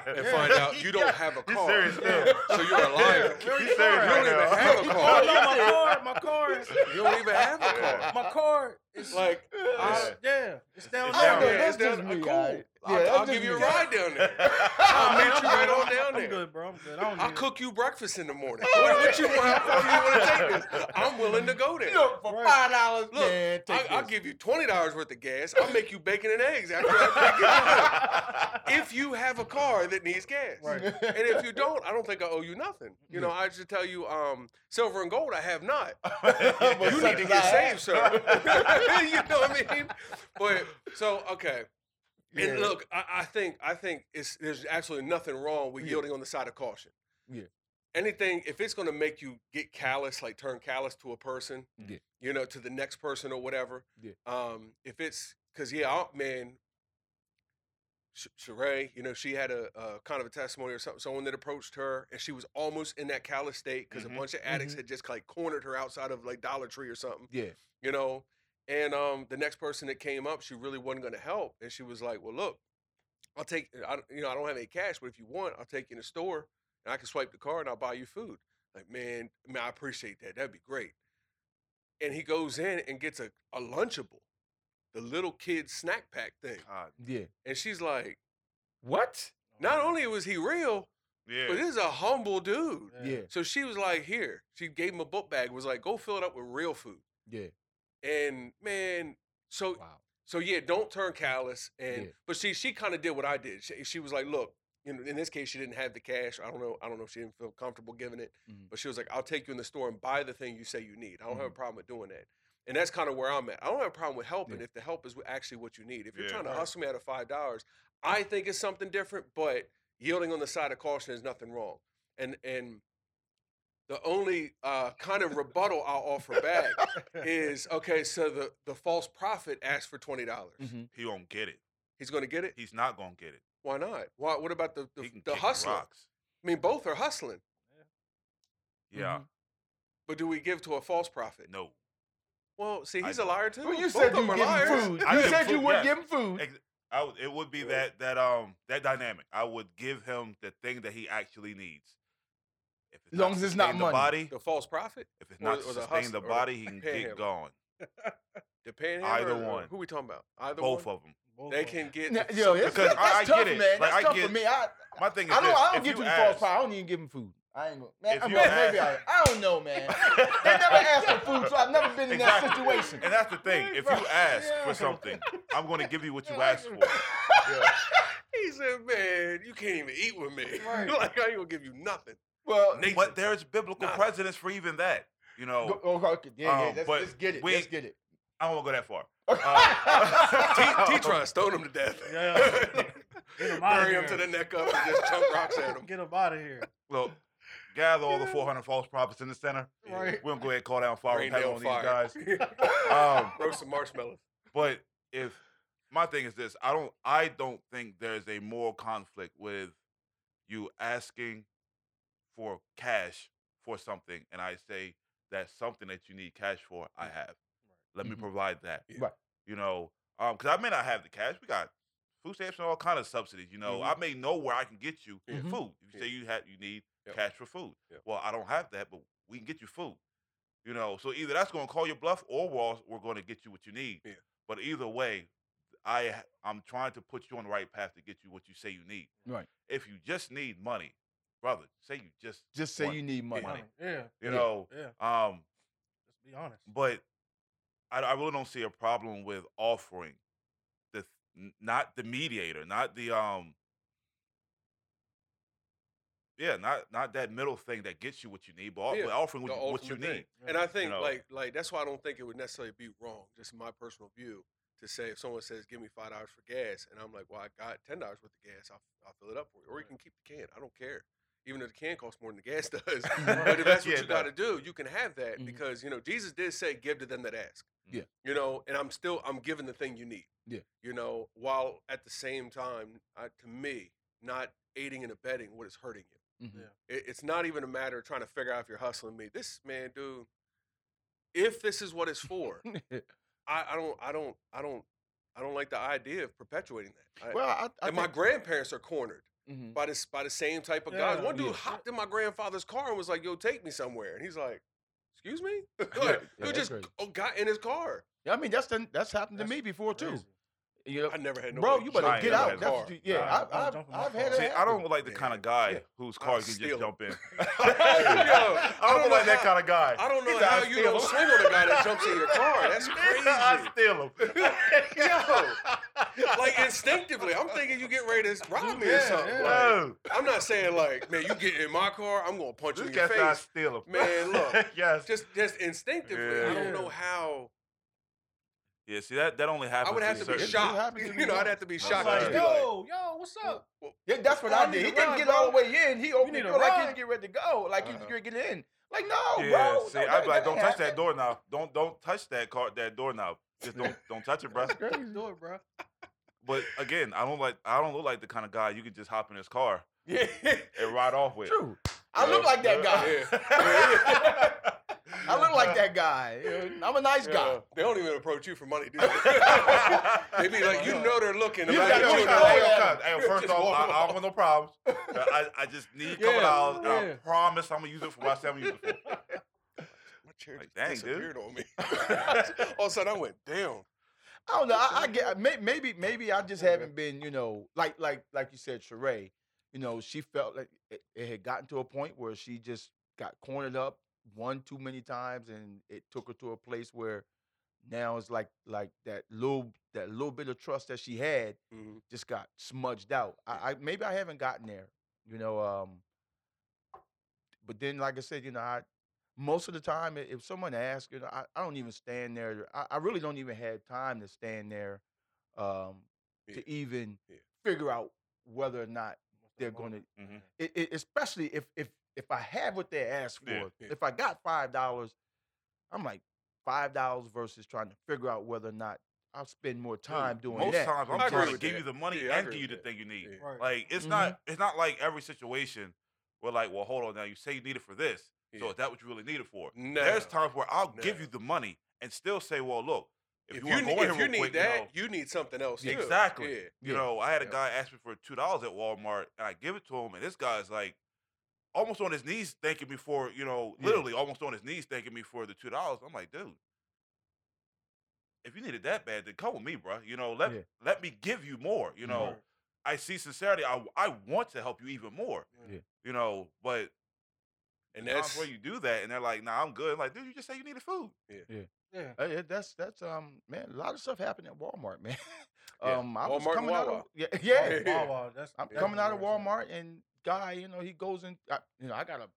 and find out you don't have a He's car. serious still. So you're a liar. He's serious You don't even now. have a Oh car. no, my car, my car You don't even have a car. my car is Like, it's- I- yeah, it's down It's I there. don't know. Yeah, That's it's down- just me. cool. Alright. I'll, I'll give you a me. ride down there. I'll meet you right on down there. I'm good, bro. I'm good. I don't I'll need cook you breakfast in the morning. What, what you want? How far you want to take this? I'm willing to go there. Look, for five dollars, Look, man, take I, I'll give you twenty dollars worth of gas. I'll make you bacon and eggs after I take it. If you have a car that needs gas, Right. and if you don't, I don't think I owe you nothing. You know, I should tell you, um, silver and gold I have not. You need to as get saved, sir. you know what I mean? But so okay. And Yeah. look, I, I think I think it's there's absolutely nothing wrong with Yeah. yielding on the side of caution. Yeah. Anything if it's going to make you get callous, like turn callous to a person, Yeah. you know, to the next person or whatever. Yeah. Um, if it's because yeah, I, man, Sh- Sheree, you know, she had a, a kind of a testimony or something. Someone that approached her, and she was almost in that callous state because Mhm. a bunch of addicts Mhm. had just like cornered her outside of like Dollar Tree or something Yeah. you know. And um, the next person that came up, she really wasn't going to help, and she was like, "Well, look, I'll take, I, you know, I don't have any cash, but if you want, I'll take you in the store, and I can swipe the card, and I'll buy you food." Like, man, man, I appreciate that. That'd be great. And he goes in and gets a, a Lunchable, the little kid snack pack thing, God, Yeah. and she's like, What? not only was he real, yeah. but this is a humble dude. Yeah. So she was like, "Here." She gave him a book bag. Was like, "Go fill it up with real food." Yeah. And man, so Wow. So yeah, don't turn callous. And Yeah. but see, she kind of did what I did. She, she was like, look, you know, in this case, she didn't have the cash. I don't know. I don't know if she didn't feel comfortable giving it. Mhm. But she was like, I'll take you in the store and buy the thing you say you need. I don't have a Mhm. problem with doing that. And that's kind of where I'm at. I don't have a problem with helping Yeah. if the help is actually what you need. If you're Yeah. trying to Right. hustle me out of five dollars, I think it's something different. But yielding on the side of caution is nothing wrong. And and the only uh, kind of rebuttal I'll offer back is okay. So the the false prophet asked for twenty dollars. Mhm. he won't get it. He's going to get it. He's not gonna get it. Why not? Why? What about the the, He can the kick hustler? rocks. I mean, both are hustling. Yeah. Mhm. But do we give to a false prophet? No. Well, see, he's a liar too. Well, you Both said of you them are liars. food. You give said food, you would yes. give him food. Ex- I would, it would be that that um that dynamic. I would give him the thing that he actually needs. If it's As long as it's not sustain the money. body, The false prophet, if it's or- not or to the sustain the or the body, he can get going. the panhandler. Either or- or one. Who we talking about? Either Both one. of them. Both They of 'em. can get. Now, the- yo, that's, Because that's I- I tough, get it. man. Like, That's I tough get- for me. I, My thing is I don't. this: I don't give you you false ask, pie. I don't even give him food. I ain't gonna. Man, If I you mean, ask- maybe I. I don't know, man. they never asked for food, so I've never been in that situation. and that's the thing. If you ask Yeah. for something, I'm going to give you what you Yeah, asked I- for. He said, "Man, you can't even eat with me. Right. like I ain't gonna give you nothing." Well, Nathan. But there's biblical Nah. precedence for even that. You know, go- oh, okay, yeah, yeah. um, Let's, but let's get it. we- let's get it. I don't want to go that far. T, T trying to stone him to death. Yeah. Get him outta Bury him to the neck up and just chunk rocks at him. Get him out of here. Look, gather all the 400 false prophets in the center. Right. We're gonna go ahead and call down fire Rain and hell on fire. these guys. Um, Roast some marshmallows. But if my thing is this, I don't I don't think there's a moral conflict with you asking for cash for something and I say that's something that you need cash for, I have. Let me Mhm. provide that. Right. You know, um, because I may not have the cash. We got food stamps and all kind of subsidies. You know, Mhm. I may know where I can get you. Mhm. food. If you Yeah. say you have you need Yep. cash for food. Yep. Well, I don't have that, but we can get you food. You know, so either that's going to call your bluff, or we're, we're going to get you what you need. Yeah. But either way, I I'm trying to put you on the right path to get you what you say you need. Right. If you just need money, brother, say you just Just say want- you need money. Money. Yeah. you Yeah. know. Yeah. Um, Let's be honest. but I, I really don't see a problem with offering the not the mediator, not the um. Yeah, not not that middle thing that gets you what you need, but, Yeah, offering what, you- what you ultimate thing. need. And I think know. like like that's why I don't think it would necessarily be wrong, just my personal view, to say if someone says give me five dollars for gas, and I'm like, well, I got ten dollars worth of gas, I'll, I'll fill it up for you, or you can keep the can. I don't care, even though the can costs more than the gas does. but if that's what Yeah, you it got to do, you can have that Mhm. because you know Jesus did say, give to them that ask. Yeah. You know, and I'm still I'm giving the thing you need. Yeah. You know, while at the same time, I, to me, not aiding and abetting what is hurting you. Mhm. Yeah. It, it's not even a matter of trying to figure out if you're hustling me. This man, dude, if this is what it's for, I, I don't, I don't, I don't, I don't like the idea of perpetuating that. I- well, I, I and my grandparents are cornered Mhm. by this by the same type of guys. One dude yeah. hopped in my grandfather's car and was like, "Yo, take me somewhere," and he's like, "Excuse me?" like, Yeah, dude that's just crazy. oh, got in his car. Yeah, I mean that's done, that's happened to me before too. You know, I never had no. bro, you better get out. had a That's car. yeah, Nah, I, don't I've, jump in my I've had. See, I don't like the kind of guy Yeah. whose I'll car you can steal just 'em. jump in. Yo, I I don't don't like know that how- kind of guy. I don't know He said, how "I you steal don't 'em." swing on a guy that jumps in your car. That's crazy. I steal him. Like instinctively, I'm thinking you get ready to rob me or something. yeah. Like, I'm not saying like, man, you get in my car, I'm gonna punch you in your cat said I face. steal him. Man, look. yes. Just, just instinctively, I don't know how. Yeah, see that that only happens. I would have to be certain It- it shocked. to You know, I'd have to be shocked. like, to Like, yo, yo, what's up? Yeah, that's what I I did. He didn't ride, get all the way in. He opened the door like he ride. was getting ready to go, like he was Uh. getting get in. Like no, Yeah, bro. see, no, I'd be like, don't ain't touch that door now. Don't don't touch that car, that doorknob. Just don't don't touch it, bro. That's crazy. Do it, bro. But again, I don't like I don't look like the kind of guy you could just hop in his car Yeah, and ride off with. true. I Yeah. look like that guy. Yeah. I look like that guy. I'm a nice guy. They don't even approach you for money, do they? they be like, you know, they're looking. You about got you no in Hey, the time. yo, way. Yeah. cuz, hey, first off, I, I don't off. want no problems. I, I just need a couple Yeah, dollars. and I promise I'm gonna use it for what I said I'm gonna use it for. My chair Like, just dang, dude. disappeared on me. All of a sudden, I went down. I don't know. I, I get may- maybe maybe I just haven't been, you know, like like like you said, Sheree. You know, she felt like it, it had gotten to a point where she just got cornered up one too many times, and it took her to a place where now it's like like that little that little bit of trust that she had Mhm. just got smudged out. I, I maybe I haven't gotten there, you know. Um, but then, like I said, you know, I most of the time, if someone asks, you know, I, I don't even stand there. I, I really don't even have time to stand there um, Yeah. to even Yeah. figure out whether or not they're going to. Mhm. It, it, especially if if if I have what they asked for. Yeah. If I got five dollars, I'm like five dollars versus trying to figure out whether or not I'll spend more time doing Most that. times I'm trying to give that. you the money Yeah, and give you the that. thing you need. Yeah. Right. Like it's Mhm. not it's not like every situation where like, well, hold on now, you say you need it for this. So Yeah. is that what you really need it for? No. There's times where I'll give you the money and still say, well, look, if, If, you, you, need, if you need quick, that, you know, you need something else. Exactly. Yeah. You know, I had a guy ask me for two dollars at Walmart, and I give it to him, and this guy's like, almost on his knees thanking me for, you know, literally almost on his knees thanking me for the two dollars. I'm like, dude, if you need it that bad, then come with me, bro. You know, let Yeah. let me give you more. You know, Right. I see sincerity. I I want to help you even more. Yeah. You know, but And the that's where you do that, and they're like, nah, I'm good. I'm like, dude, you just say you need needed food. Yeah. Uh, yeah, that's that's um man, a lot of stuff happened at Walmart, man. Yeah, um, I was Walmart and coming out of yeah, yeah. Yeah. That's I'm that's coming out of where it's at. Walmart and guy, you know, he goes in. I, you know, I got a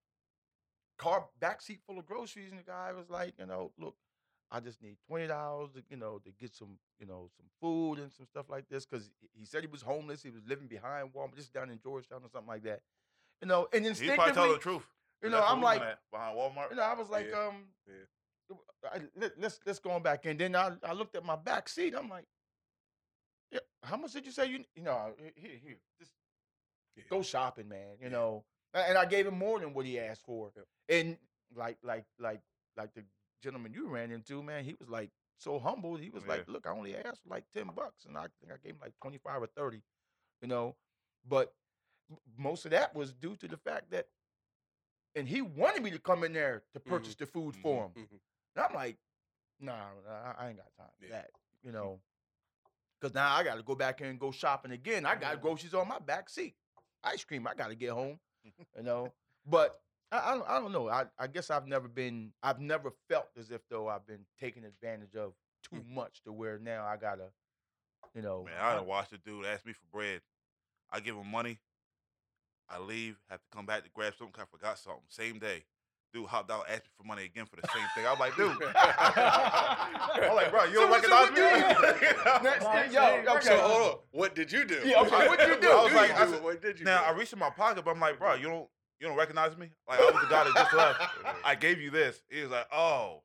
car back seat full of groceries, and the guy was like, you know, look, I just need twenty dollars, to, you know, to get some, you know, some food and some stuff like this, because he said he was homeless. He was living behind Walmart, just down in Georgetown or something like that. You know, and He instinctively, probably tell the truth. You know, I'm like, behind Walmart. you know, I was like, Yeah, um, I, let, let's let's go on back. And then I, I looked at my back seat. I'm like, yeah, how much did you say you? You know, here, here, just Yeah. go shopping, man. You Yeah. know, and I gave him more than what he asked for. And like, like, like, like the gentleman you ran into, man, he was like so humble. He was like, look, I only asked for like ten bucks, and I think I gave him like twenty five or thirty. You know, but most of that was due to the fact that, and he wanted me to come in there to purchase the food Mhm. for him. Mhm. And I'm like, nah, I, I ain't got time for Yeah. that. You know, because now I got to go back in and go shopping again. I got groceries on my back seat. Ice cream, I got to get home. You know, but I, I, don't, I don't know. I, I guess I've never been, I've never felt as if though I've been taken advantage of too much to where now I gotta, you know, Man, I done watched a dude ask me for bread. I give him money. I leave, have to come back to grab something 'cause I forgot something. Same day. Dude hopped out, asked me for money again for the same thing. I was like, dude. I'm like, bro, you So don't what- so recognize me? do. Next Nah, thing- same. yo, okay. So hold on. What did you do? Yeah, okay, what'd you do? I was like, I said- what did you now do? I reached in my pocket, but I'm like, bro, you don't you don't recognize me? Like I was the guy that just left. I gave you this. He was like, oh.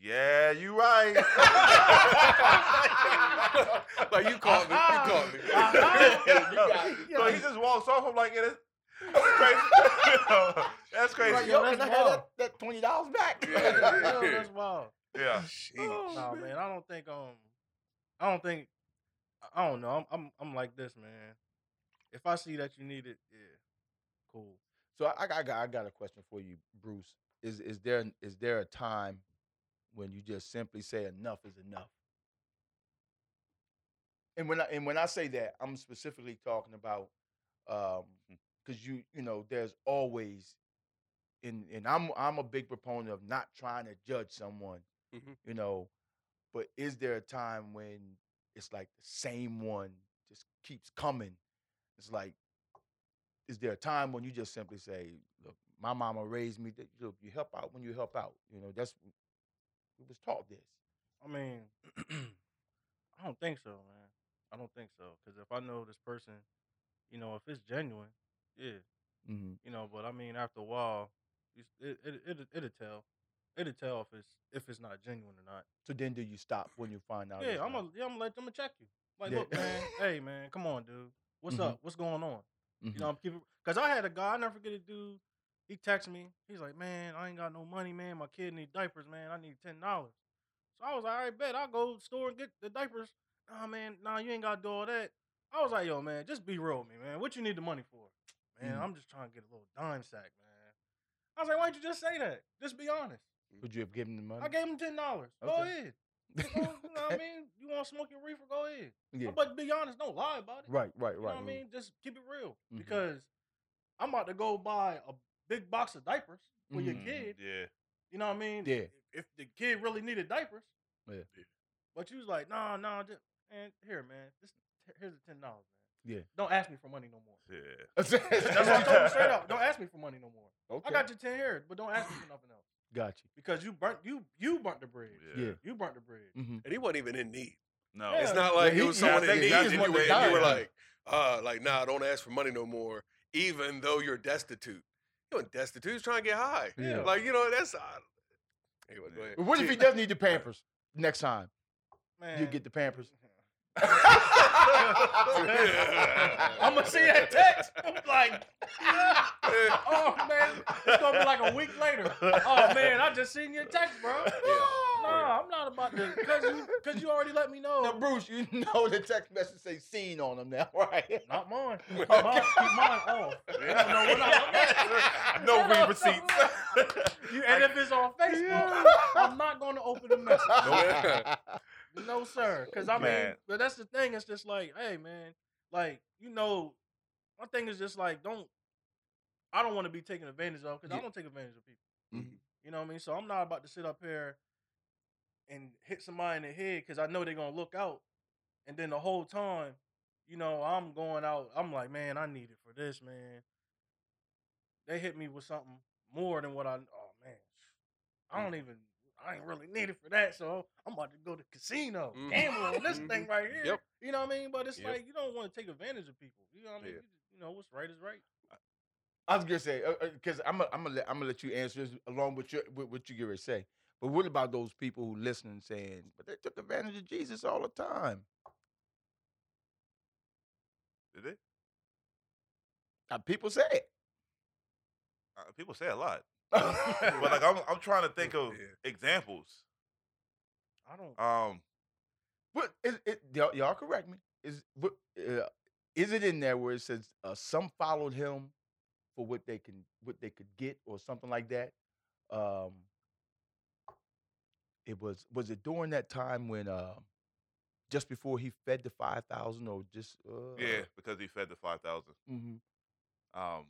Yeah, you right. like you caught me. You caught me. so he just walks off. I'm like, yeah, that's, that's crazy. that's crazy. Like, Yeah, yo, that's can I have that, that twenty dollars back? Yeah, Yeah, yeah. that's wild. yeah. Sheesh. No, man, I don't think um, I don't think, I don't know. I'm I'm I'm like this, man. If I see that you need it, yeah, cool. So I, I got I got a question for you, Bruce. Is is there is there a time when you just simply say enough is enough? And when I and when I say that, I'm specifically talking about um because you you know there's always and and I'm I'm a big proponent of not trying to judge someone, Mhm. you know, but is there a time when it's like the same one just keeps coming? It's like is there a time when you just simply say, "Look, my mama raised me. That, look, you help out when you help out. You know, that's we was taught this. I mean, I don't think so, man. I don't think so. Because if I know this person, you know, if it's genuine, yeah, Mm-hmm. you know. But I mean, after a while, it it it it'll tell. It'll tell if it's if it's not genuine or not. So then, do you stop when you find out? Yeah, I'm gonna yeah, I'm gonna let I'm check you. Like, Yeah. look, man, hey, man, come on, dude. What's Mhm. up? What's going on? Mhm. You know, I'm keeping because I had a guy. I never forget a dude. He texted me. He's like, "Man, I ain't got no money, man. My kid need diapers, man. I need ten dollars." So I was like, "All right, bet I'll go to the store and get the diapers." Nah, man, nah, you ain't got to do all that. I was like, "Yo, man, just be real with me, man. What you need the money for?" Man, Mhm. I'm just trying to get a little dime sack, man. I was like, "Why'd you just say that? Just be honest." Would you have given him the money? I gave him ten dollars. Go ahead. You know, you know what I mean? You want to smoke your reefer? Go ahead. Yeah. But be honest, don't lie about it. Right, right, You know right. what I mean? Just keep it real. Mhm. Because I'm about to go buy a big box of diapers for your Mhm. kid. Yeah. You know what I mean? Yeah. If, if the kid really needed diapers. Yeah. But you was like, nah, nah, just and here, man. This here's the ten dollars, man. Yeah. Don't ask me for money no more. Yeah. That's That's what I told him straight up. Don't ask me for money no more. Okay. I got your ten here, but don't ask me for nothing else. Got you. Because you burnt you you burnt the bridge. Yeah. Yeah. You burnt the bridge. Mm-hmm. And he wasn't even in need. No. Yeah. It's not like he- it was yeah, someone I in need. he and just you, wanted were- to you were like, uh, like, nah, don't ask for money no more, even though you're destitute. You weren't destitute. He's trying to get high. Yeah. Like, you know, that's. Uh, anyway, go ahead. But what if he does need the Pampers next time? Man. You get the Pampers. I'm gonna see that text. I'm like, oh man, it's gonna be like a week later. Oh man, I just seen your text, bro. Nah, I'm not about to, cause you, cause you already let me Now, know. Bruce, you know the text message say "seen" on them now, right? Not mine. Mine keep mine off. I don't know what I- no read receipts. You, and if it's on Facebook, I'm not gonna open the message. No, sir. Because I mean, but that's the thing. It's just like, hey, man, like you know, my thing is just like, don't. I don't want to be taken advantage of because I don't take advantage of people. Mhm. You know what I mean? So I'm not about to sit up here and hit somebody in the head because I know they're gonna look out, and then the whole time you know, I'm going out. I'm like, man, I need it for this, man. They hit me with something more than what I. Oh man, I don't even. I ain't really needed for that, so I'm about to go to casino, Mhm. gamble on this thing Mhm. right here. Yep. You know what I mean? But it's Yep. like you don't want to take advantage of people. You know what I mean? Yeah. You, just- you know what's right is right. I was gonna say because I'm gonna I'm gonna let I'm gonna let you answer this along with your with what you get ready to say. But what about those people who listen and saying, but they took advantage of Jesus all the time? Did they? Uh, people say it. Uh, people say a lot, but like I'm I'm trying to think of examples. I don't. Um, What is it? Y'all, y'all correct me. Is what uh, is it in there where it says uh, some followed him for what they can what they could get or something like that? Um, it was was it during that time when uh, just before he fed the five thousand or just uh, yeah, because he fed the five thousand. hmm Um,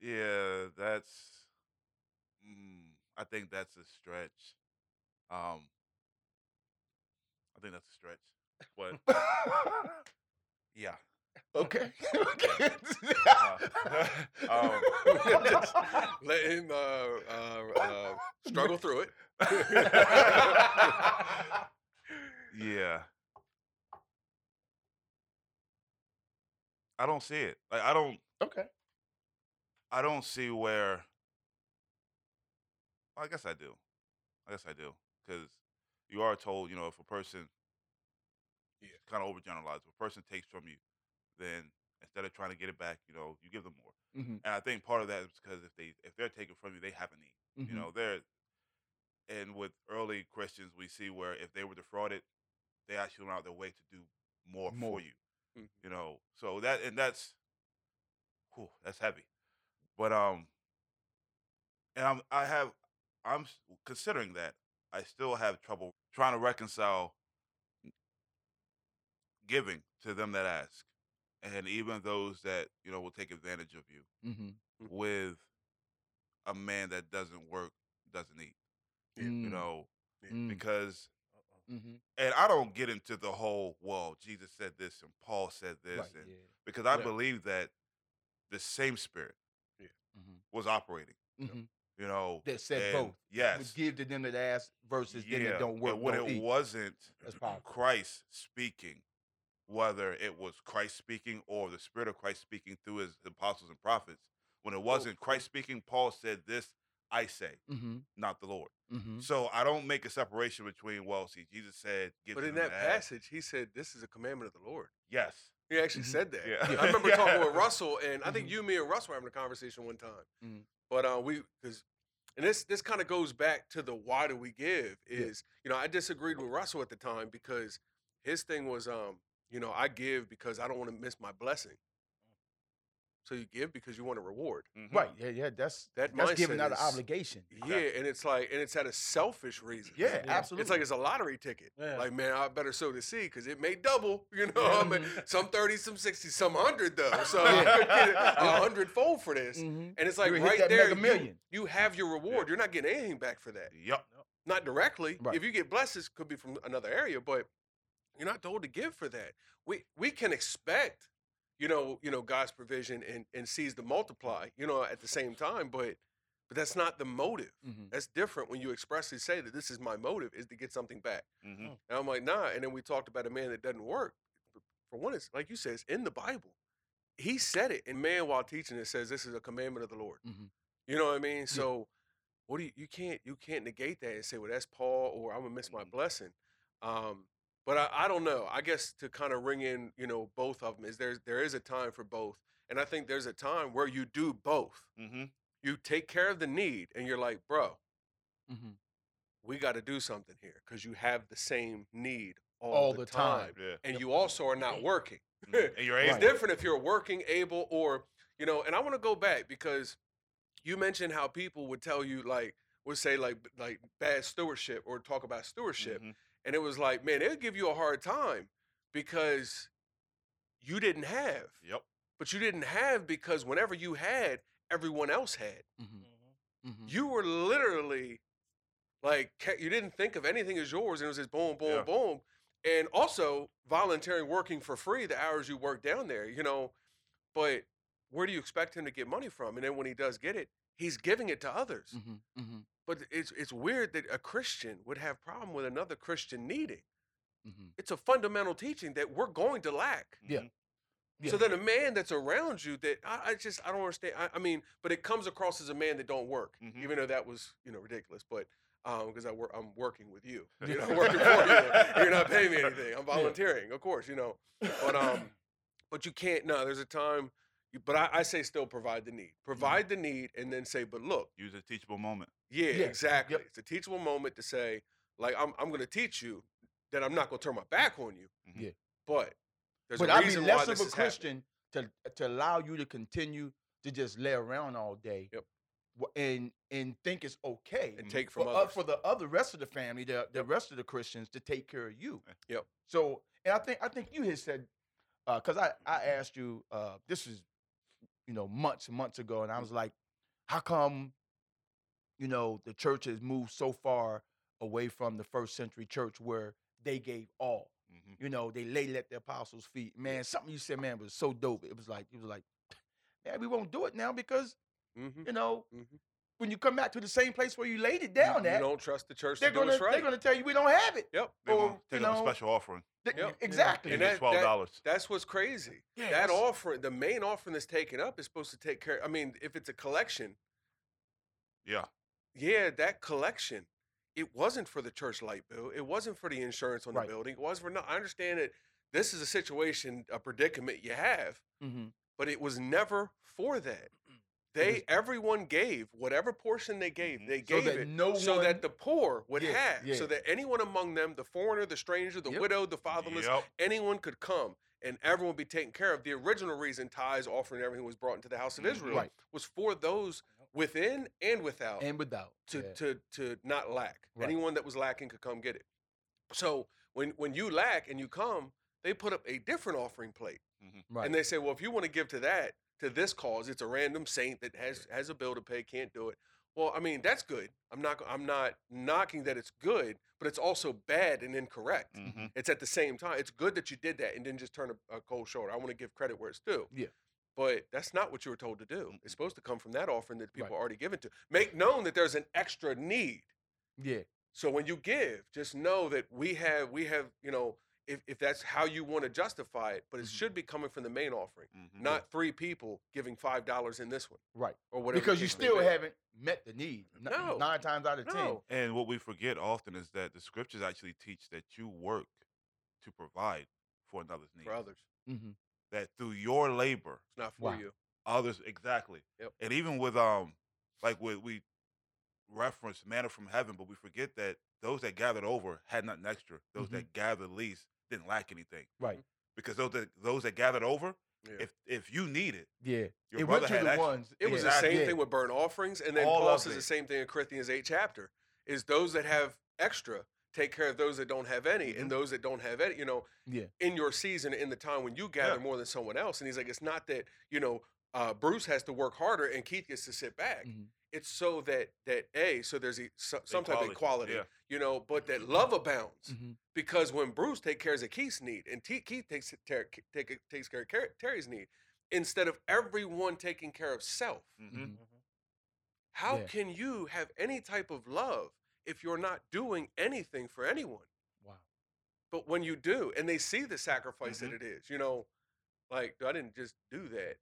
yeah, that's. Mm, I think that's a stretch. Um, I think that's a stretch, but yeah. okay. um, Just let him uh, uh, uh, struggle through it. Yeah. I don't see it. Like I don't okay. I don't see where Well, I guess I do. I guess I do. Because you are told, you know, if a person Yeah. kind of overgeneralize, if a person takes from you, then instead of trying to get it back, you know, you give them more. hmm And I think part of that is because if they if they're taking from you, they have a need. You Mhm. know, they're and with early Christians, we see where if they were defrauded, they actually went out their way to do more, More. for you. Mhm. You know, so that and that's, whew, that's heavy. But um, and I'm I have I'm considering that I still have trouble trying to reconcile giving to them that ask, and even those that you know will take advantage of you hmm with a man that doesn't work, doesn't eat. Yeah. You know, Mm. because hmm and I don't get into the whole well, Jesus said this and Paul said this, Right. and Yeah. because I Yeah. believe that the same spirit hmm was operating. hmm You know, That said both. Would Yes, give to them that ask versus yeah. that don't work. and when it eat. wasn't Christ speaking, whether it was Christ speaking or the Spirit of Christ speaking through his apostles and prophets, when it wasn't Christ speaking, Paul said, "This I say, hmm not the Lord." hmm So I don't make a separation between well, see, Jesus said, "Give But in that ask." passage, he said, "This is a commandment of the Lord." yes, He actually Mhm. said that. Yeah. I remember Yeah. talking with Russell, and I think Mhm. you, me, and Russell were having a conversation one time. Mhm. But uh, we, because, and this this kind of goes back to the why do we give? Yeah. Is you know I disagreed with Russell at the time because his thing was um you know I give because I don't want to miss my blessing. So you give because you want a reward. Mhm. Right. Yeah. Yeah. That's That that's giving mindset out an obligation. Yeah, and it's like and it's at a selfish reason. Yeah. Yeah. Absolutely. It's like it's a lottery ticket. Yeah. Like, man, I better sow the seed because it may double. You know, I mean, some 30, some 60, some 100, though. So Yeah. I could get a hundredfold for this. Mhm. And it's like You right there, mega you, million. you have your reward. You're not getting anything back for that. Yep. Not directly. Right. If you get blessed, blessings, could be from another area, but you're not told to give for that. We we can expect, you know, you know, God's provision and and sees the multiply, you know, at the same time, but but that's not the motive. Mhm. That's different when you expressly say that this is my motive is to get something back. hmm And I'm like, nah. And then we talked about a man that doesn't work. For one, it's like you said, it's in the Bible. He said it, and man, while teaching it, says this is a commandment of the Lord. Mhm. You know what I mean? So, what do you you can't you can't negate that and say, well, that's Paul, or I'm gonna miss my Mhm. blessing. Um, but I, I don't know. I guess to kind of ring in, you know, both of them is there there is a time for both, and I think there's a time where you do both. hmm You take care of the need, and you're like, bro, Mhm. we got to do something here because you have the same need all, All the, the time, time. Yeah. and you also are not working. Mhm. And you're It's different if you're working, able, or you know. And I want to go back because you mentioned how people would tell you like would say like like bad stewardship or talk about stewardship, Mhm. And it was like, man, they'll give you a hard time because you didn't have, Yep. but you didn't have because whenever you had, everyone else had. Mhm. Mhm. Mhm. You were literally like you didn't think of anything as yours, and it was just boom, boom, Yeah. boom. and also volunteering working for free the hours you work down there, you know. But where do you expect him to get money from? And then when he does get it, he's giving it to others. Mm-hmm, mm-hmm, But it's it's weird that a Christian would have problem with another Christian needing. mm-hmm. It's a fundamental teaching that we're going to lack. Yeah. Mhm. So then a man that's around you that I, I just I don't understand. I, I mean, but it comes across as a man that don't work, Mhm. even though that was you know ridiculous. But because I work, I'm working with you. You know, I'm working for you. You're not paying me anything. I'm volunteering, of course. You know, but um, but you can't. No, there's a time. You, but I, I say still provide the need. Provide the need, and then say, but look, Use a teachable moment. Yeah, Yeah, exactly. yep. It's a teachable moment to say, like, I'm I'm going to teach you that I'm not going to turn my back on you. Mhm. Yeah. But there's but a I'd be reason less why of this a is happening. Christian to to allow you to continue to just lay around all day. Yep. And and think it's okay. and take from for, others. uh, for the other rest of the family, the, the Yep. rest of the Christians to take care of you. Yep. So, and I think I think you had said, because I I asked you, uh, this is, you know, months and months ago, and I was like, how come, you know, the church has moved so far away from the first century church where they gave all. Mhm. You know, they laid at the apostles' feet. Man, something you said, man, was so dope. It was like, it was like, man, we won't do it now because, Mhm. you know, Mhm. when you come back to the same place where you laid it You- down you, at, don't trust the church they're to gonna right. they're gonna tell you we don't have it. Yep. They're Or, gonna you take up a special offering. Th- Yep. Exactly. And Give that- twelve dollars. That's what's crazy. Yeah, that offering, the main offering that's taken up is supposed to take care. I mean, if it's a collection, Yeah. Yeah, that collection, it wasn't for the church light bill. It wasn't for the insurance on Right. the building. It was for no. I understand that this is a situation, a predicament you have, Mhm. but it was never for that. They everyone gave whatever portion they gave. Mhm. They So gave it no so one- that the poor would Yeah, have, yeah. so that anyone among them, the foreigner, the stranger, the Yep. widow, the fatherless, Yep. anyone could come and everyone be taken care of. The original reason tithes, offering, everything was brought into the house of Mhm. Israel Right. was for those within and without and without to yeah. to to not lack. Right. Anyone that was lacking could come get it. So when when you lack and you come, they put up a different offering plate. right. And they say, well, if you want to give to that, to this cause, it's a random saint that has has a bill to pay, can't do it. Well, I mean, that's good. I'm not I'm not knocking that it's good, but it's also bad and incorrect. Mhm. It's at the same time. It's good that you did that and didn't just turn a, a cold shoulder. I want to give credit where it's due. Yeah. But that's not what you were told to do. It's supposed to come from that offering that people Right. are already given to. Make known that there's an extra need. yeah. So when you give, just know that we have we have, you know, if, if that's how you want to justify it, but it Mhm. should be coming from the main offering Mhm. not three people giving five dollars in this one Right. or whatever. Because you still haven't met the need. No. Nine times out of ten. And what we forget often is that the scriptures actually teach that you work to provide for another's need. for others. Mm-hmm. That through your labor, It's not for Wow. you. others exactly. Yep. And even with um, like with we reference manna from heaven, but we forget that those that gathered over had nothing extra. Those Mhm. that gathered least didn't lack anything. Right. Because those that those that gathered over, Yeah. if if you need it, Yeah. your it brother went to had the extra. ones. It was the same thing with burnt offerings, and then All Paul of says it. the same thing in Corinthians 8 chapter. Is those that have extra take care of those that don't have any, Mhm. and those that don't have any, you know, Yeah. in your season, in the time when you gather Yeah. more than someone else. And he's like, it's not that you know uh, Bruce has to work harder and Keith gets to sit back. Mhm. It's so that that a so there's e- so, some type of equality, Yeah. you know, but that love abounds. Mhm. because when Bruce takes care of Keith's need and T- Keith takes ter- take, takes care of Car- Terry's need, instead of everyone taking care of self, Mhm. Mhm. how Yeah. can you have any type of love if you're not doing anything for anyone? Wow. But when you do, and they see the sacrifice Mhm. that it is, you know, like I didn't just do that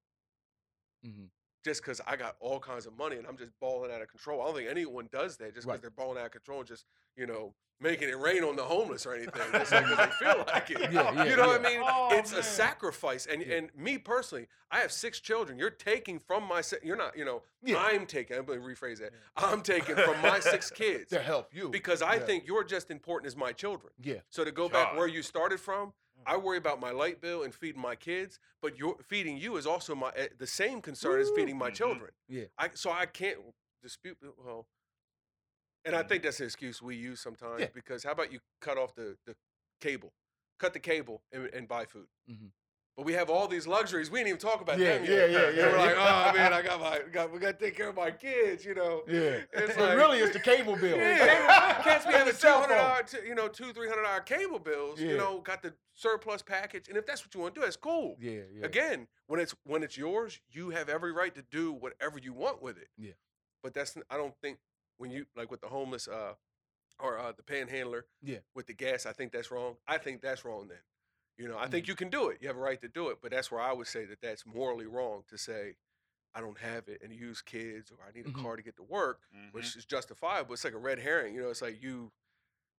Mm-hmm. Just because I got all kinds of money and I'm just balling out of control. I don't think anyone does that just because Right. they're balling out of control, and just you know, making it rain on the homeless or anything, just because they feel like it. Yeah, yeah, you know what I mean? Oh, it's a sacrifice, and Yeah. and me personally, I have six children. You're taking from my si- you're not you know Yeah. I'm taking. I'm going to rephrase that. I'm taking from my six kids To help you. because I Yeah. think you're just important as my children. Yeah. So to go back where you started from. I worry about my light bill and feeding my kids, but your feeding you is also my eh, the same concern as feeding my Mhm. children. Yeah. I so I can't dispute well. And I Mhm. think that's an excuse we use sometimes Yeah. because how about you cut off the, the cable, cut the cable and, and buy food. Mhm. But we have all these luxuries. We didn't even talk about Yeah, them yeah, yet. yeah, And yeah, we're like, oh man, I got my, got, we got to take care of my kids, you know. Yeah. It's and like- really, it's the cable bill. Yeah, cats be having two hundred dollar, you know, two three hundred dollar cable bills. Yeah. You know, got the surplus package, and if that's what you want to do, that's cool. Yeah, yeah. Again, when it's when it's yours, you have every right to do whatever you want with it. Yeah. But that's I don't think when you like with the homeless uh or uh the panhandler Yeah. with the gas, I think that's wrong. I think that's wrong then. You know, I Mm-hmm. think you can do it. You have a right to do it, but that's where I would say that that's morally wrong to say I don't have it and use kids or I need a Mhm. car to get to work, Mhm. which is justifiable. It's like a red herring. You know, it's like you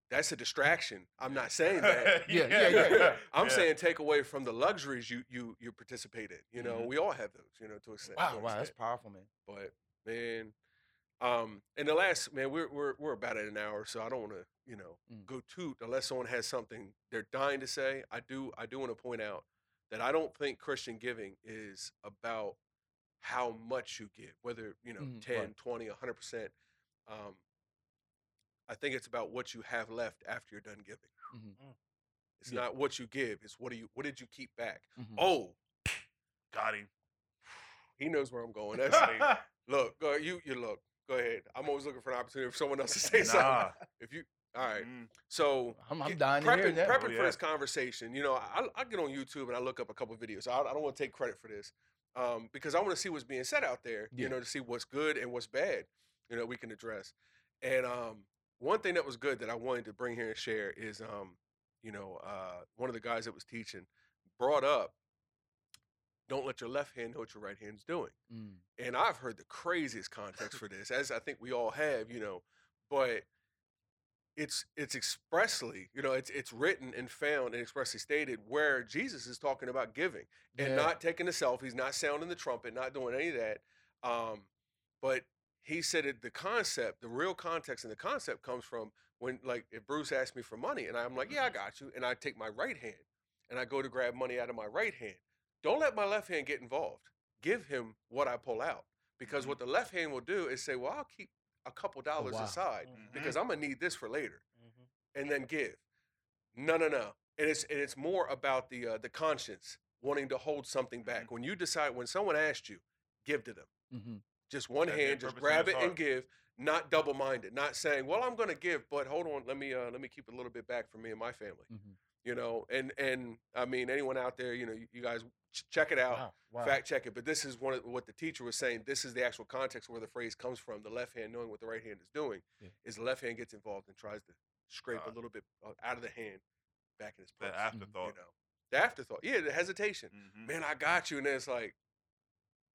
that's a distraction. I'm not saying that. Yeah, yeah, yeah. I'm Yeah. saying take away from the luxuries you you you participate in. You know, Mhm. we all have those. You know, to a extent. Wow, wow, that's powerful, man. But man, um, and the last man, we're we're we're about at an hour, so I don't want to you know Mm. go too unless someone has something they're dying to say. I do I do want to point out that I don't think Christian giving is about how much you give, whether you know Mhm, 10, right. 20, 100 percent. Um, I think it's about what you have left after you're done giving. Mhm, It's Yeah. not what you give; it's what do you what did you keep back. mhm. Oh, Got him. he knows where I'm going. That's me. look. You you look. Go ahead. I'm always looking for an opportunity for someone else to say something. Nah. If you all right, Mm. so I'm, I'm get- dying to hear prepping, that. prepping Oh, for this conversation. You know, I, I get on YouTube and I look up a couple videos. I, I don't want to take credit for this um, because I want to see what's being said out there. Yeah. You know, to see what's good and what's bad. You know, we can address. And um, one thing that was good that I wanted to bring here and share is, um, you know, uh, one of the guys that was teaching brought up, don't let your left hand know what your right hand's doing Mm, and I've heard the craziest context for this, as I think we all have, you know, but it's it's expressly, you know, it's it's written and found and expressly stated where Jesus is talking about giving and Yeah. not taking the selfies, not sounding the trumpet, not doing any of that. Um, but he said it the concept, the real context and the concept comes from when like if Bruce asked me for money and I'm like, Yeah, I got you, and I take my right hand and I go to grab money out of my right hand. Don't let my left hand get involved. Give him what I pull out. Because Mhm. what the left hand will do is say, Well, I'll keep a couple dollars wow. aside Mhm. because I'm gonna need this for later Mhm. and then give. No, no, no. And it's and it's more about the uh, the conscience wanting to hold something back. When you decide, when someone asked you, give to them. mhm. Just one That's hand, just grab it and give. Not double minded. Not saying, well, I'm going to give, but hold on, let me uh, let me keep a little bit back for me and my family. Mhm. You know, and and I mean, anyone out there, you know, you, you guys ch- check it out Wow, wow. fact check it. But this is one of what the teacher was saying. This is the actual context where the phrase comes from. The left hand knowing what the right hand is doing Yeah. is the left hand gets involved and tries to scrape a Uh, little bit uh, out of the hand back in his The afterthought. You know, the afterthought. Yeah, the hesitation. Mhm. Man, I got you, and then it's like.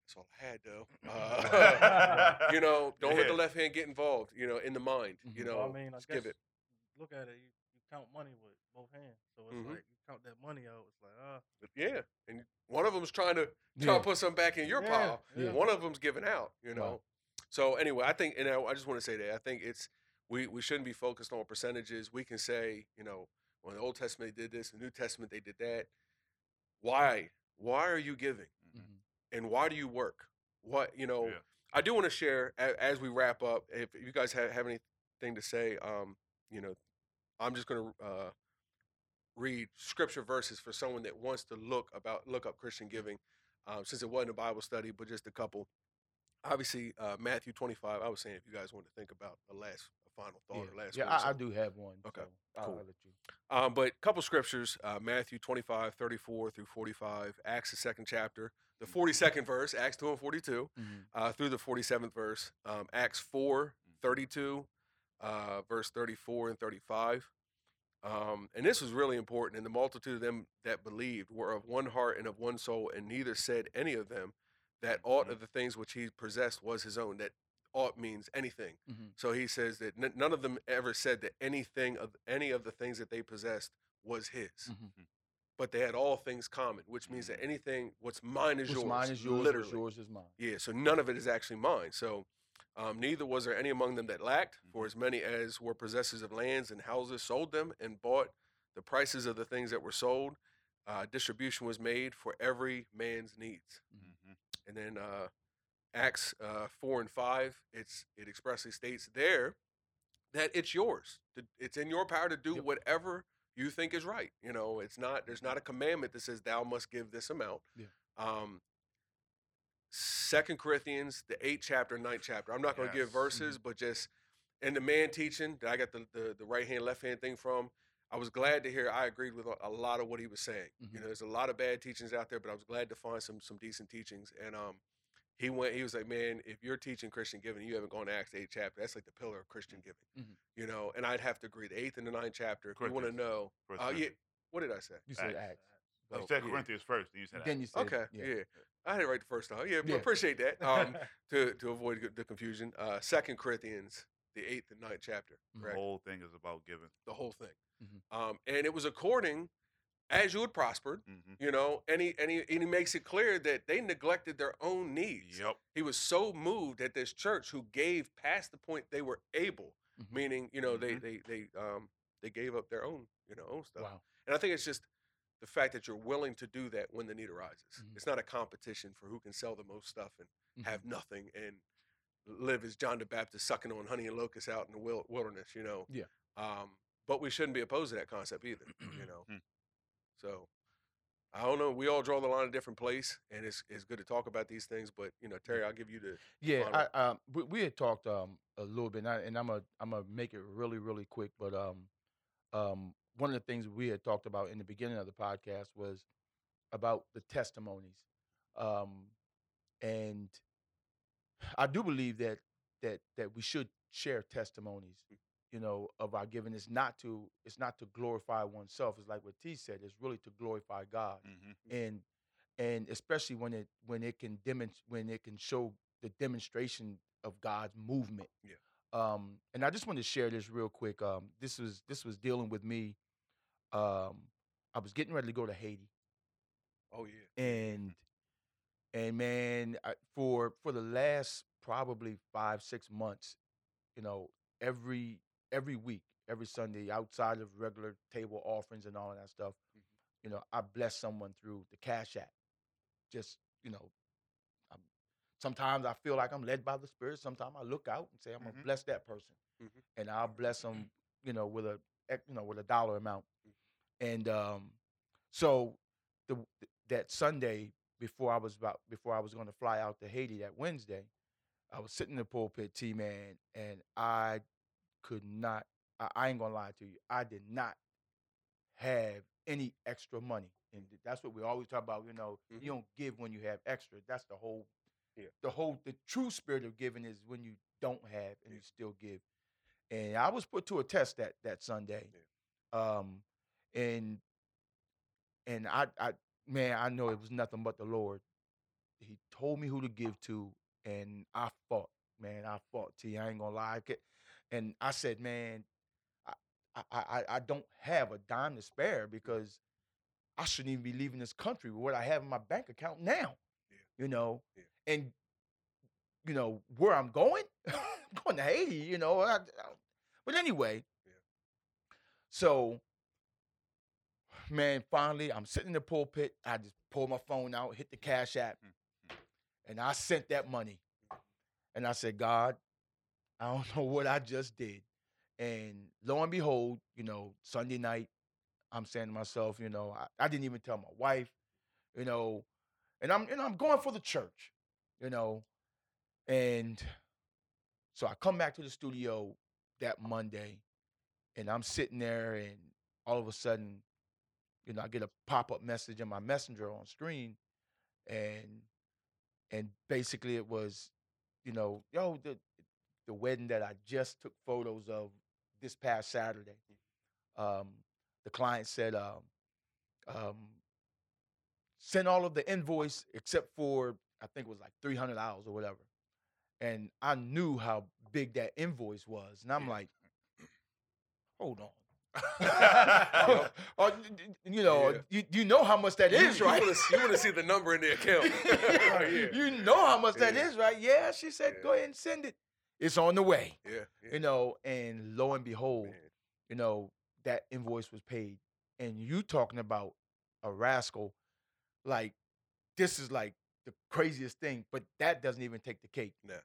That's all I had, though. Uh, you know, don't let the left hand get involved. You know, in the mind. You Mhm. know, Well, I mean, I just give it. look at it. You, you count money with both hands, so it's Mhm. like you count that money out. It's like, ah, Yeah, and one of them's trying to try Yeah. to put some back in your Yeah, pile. yeah. One of them's giving out. You know. Wow. So anyway, I think, and I, I just want to say that I think it's we we shouldn't be focused on percentages. We can say, you know, when the Old Testament they did this, the New Testament they did that. Why? Why are you giving? Mhm. And why do you work? What you know? Yeah. I do want to share a, as we wrap up. If you guys have, have anything to say, um, you know, I'm just going to uh, read scripture verses for someone that wants to look about look up Christian giving, um, since it wasn't a Bible study, but just a couple. Obviously, uh, Matthew 25. I was saying if you guys want to think about a last, a final thought Yeah, or last. yeah I, I do have one. Okay, so I'll, cool. I'll you. Um, but a couple scriptures, uh, Matthew 25, 34 through 45, Acts the second chapter, the 42nd verse, Acts 2 and 42, Mhm. uh, through the 47th verse, um, Acts 4, 32, uh, verse 34 and 35. Um, and this was really important. And the multitude of them that believed were of one heart and of one soul, and neither said any of them that aught Mhm. of the things which he possessed was his own. That aught means anything. Mhm. So he says that n- none of them ever said that anything of any of the things that they possessed was his, Mhm. but they had all things common, which means that anything what's mine is What's yours. mine is yours. literally. Yours is mine. Yeah, so none of it is actually mine. So um, neither was there any among them that lacked, for as many as were possessors of lands and houses sold them and bought the prices of the things that were sold. Uh, distribution was made for every man's needs. Mhm. And then uh, Acts uh, four and five, it's it expressly states there that it's yours. To- It's in your power to do Yep. whatever you think is right. You know, it's not there's not a commandment that says thou must give this amount. Yeah. Um Second Corinthians, the eighth chapter, ninth chapter. I'm not going to give Yes. verses, but just in the man teaching that I got the, the, the right hand, left hand thing from, I was glad to hear I agreed with a, lot of what he was saying. You Mhm. know, there's a lot of bad teachings out there, but I was glad to find some some decent teachings. And um, he went. He was like, "Man, if you're teaching Christian giving, you haven't gone to Acts eight chapter. That's like the pillar of Christian giving." Mhm. You know, and I'd have to agree. The eighth and the ninth chapter. If you want to know, uh, yeah. What did I say? You said Acts. Acts. You Oh, said yeah. Corinthians first, then you said Then you said Okay, yeah. yeah. I had it right the first time. Yeah, Yeah. appreciate that. Um, to to avoid the confusion, uh, Second Corinthians, the eighth and ninth chapter, Mhm. The whole thing is about giving. The whole thing. Mhm. Um, and it was according as you had prospered, hmm you know, and he, and he and he makes it clear that they neglected their own needs. Yep. He was so moved at this church who gave past the point they were able, Mhm. meaning you know they Mhm. they they um they gave up their own you know own stuff. Wow. And I think it's just the fact that you're willing to do that when the need arises. Mhm. It's not a competition for who can sell the most stuff and Mhm. have nothing and live as John the Baptist sucking on honey and locusts out in the wilderness, you know. Yeah. Um, but we shouldn't be opposed to that concept either, you know. Hmm. So I don't know. We all draw the line a different place, and it's it's good to talk about these things. But you know, Terry, I'll give you the Yeah. I, um, we, we had talked um a little bit, and, I, and I'm a I'm gonna make it really really quick. But um, um, one of the things we had talked about in the beginning of the podcast was about the testimonies, um, and I do believe that that that we should share testimonies, you know, of our giving. It's not to it's not to glorify oneself. It's like what T said. It's really to glorify God hmm and and especially when it when it can demonstrate when it can show the demonstration of God's movement. Yeah. Um, and I just want to share this real quick. Um, this was this was dealing with me. Um, I was getting ready to go to Haiti, oh yeah, and and man, I, for for the last probably five six months, you know, every every week, every Sunday, outside of regular table offerings and all of that stuff, you know, I bless someone through the Cash App. Just you know, I'm, sometimes I feel like I'm led by the Spirit. Sometimes I look out and say I'm Mhm. gonna bless that person, Mhm. and I'll bless them, you know, with a you know with a dollar amount. And um, so the that Sunday before I was about before I was going to fly out to Haiti that Wednesday, I was sitting in the pulpit, T man, and I could not. I, I ain't gonna lie to you. I did not have any extra money, and that's what we always talk about. You know, Mhm. you don't give when you have extra. That's the whole. Yeah. The whole the true spirit of giving is when you don't have and Yeah. you still give. And I was put to a test that that Sunday. Um, and and I I man, I know it was nothing but the Lord. He told me who to give to, and I fought, man. I fought. T. I ain't gonna lie. I could- And I said, man, I, I I I don't have a dime to spare because I shouldn't even be leaving this country with what I have in my bank account now. Yeah. You know, Yeah. and you know where I'm going. I'm going to Haiti. You know, I, I- but anyway. Yeah. So, man, finally, I'm sitting in the pulpit. I just pulled my phone out, hit the Cash App, Mm, and I sent that money. And I said, God, I don't know what I just did. And lo and behold, you know, Sunday night, I'm saying to myself, you know, I, I didn't even tell my wife, you know, and I'm, you know, I'm going for the church, you know, and so I come back to the studio that Monday, and I'm sitting there, and all of a sudden, you know, I get a pop up message in my messenger on screen, and and basically it was, you know, yo, the the wedding that I just took photos of this past Saturday. Um, the client said, um, um, send all of the invoice except for I think it was like three hundred dollars or whatever. And I knew how big that invoice was, and I'm like, hold on. D- you know, Yeah. you, you know how much that You- is, right? wanna You want to see the number in the account? Oh, yeah. You know how much that Yeah. is, right? Yeah, she said, go ahead and send it. It's on the way, yeah, you know. And lo and behold, you know, that invoice was paid. And you talking about a rascal, like this is like the craziest thing, but that doesn't even take the cake. Yeah,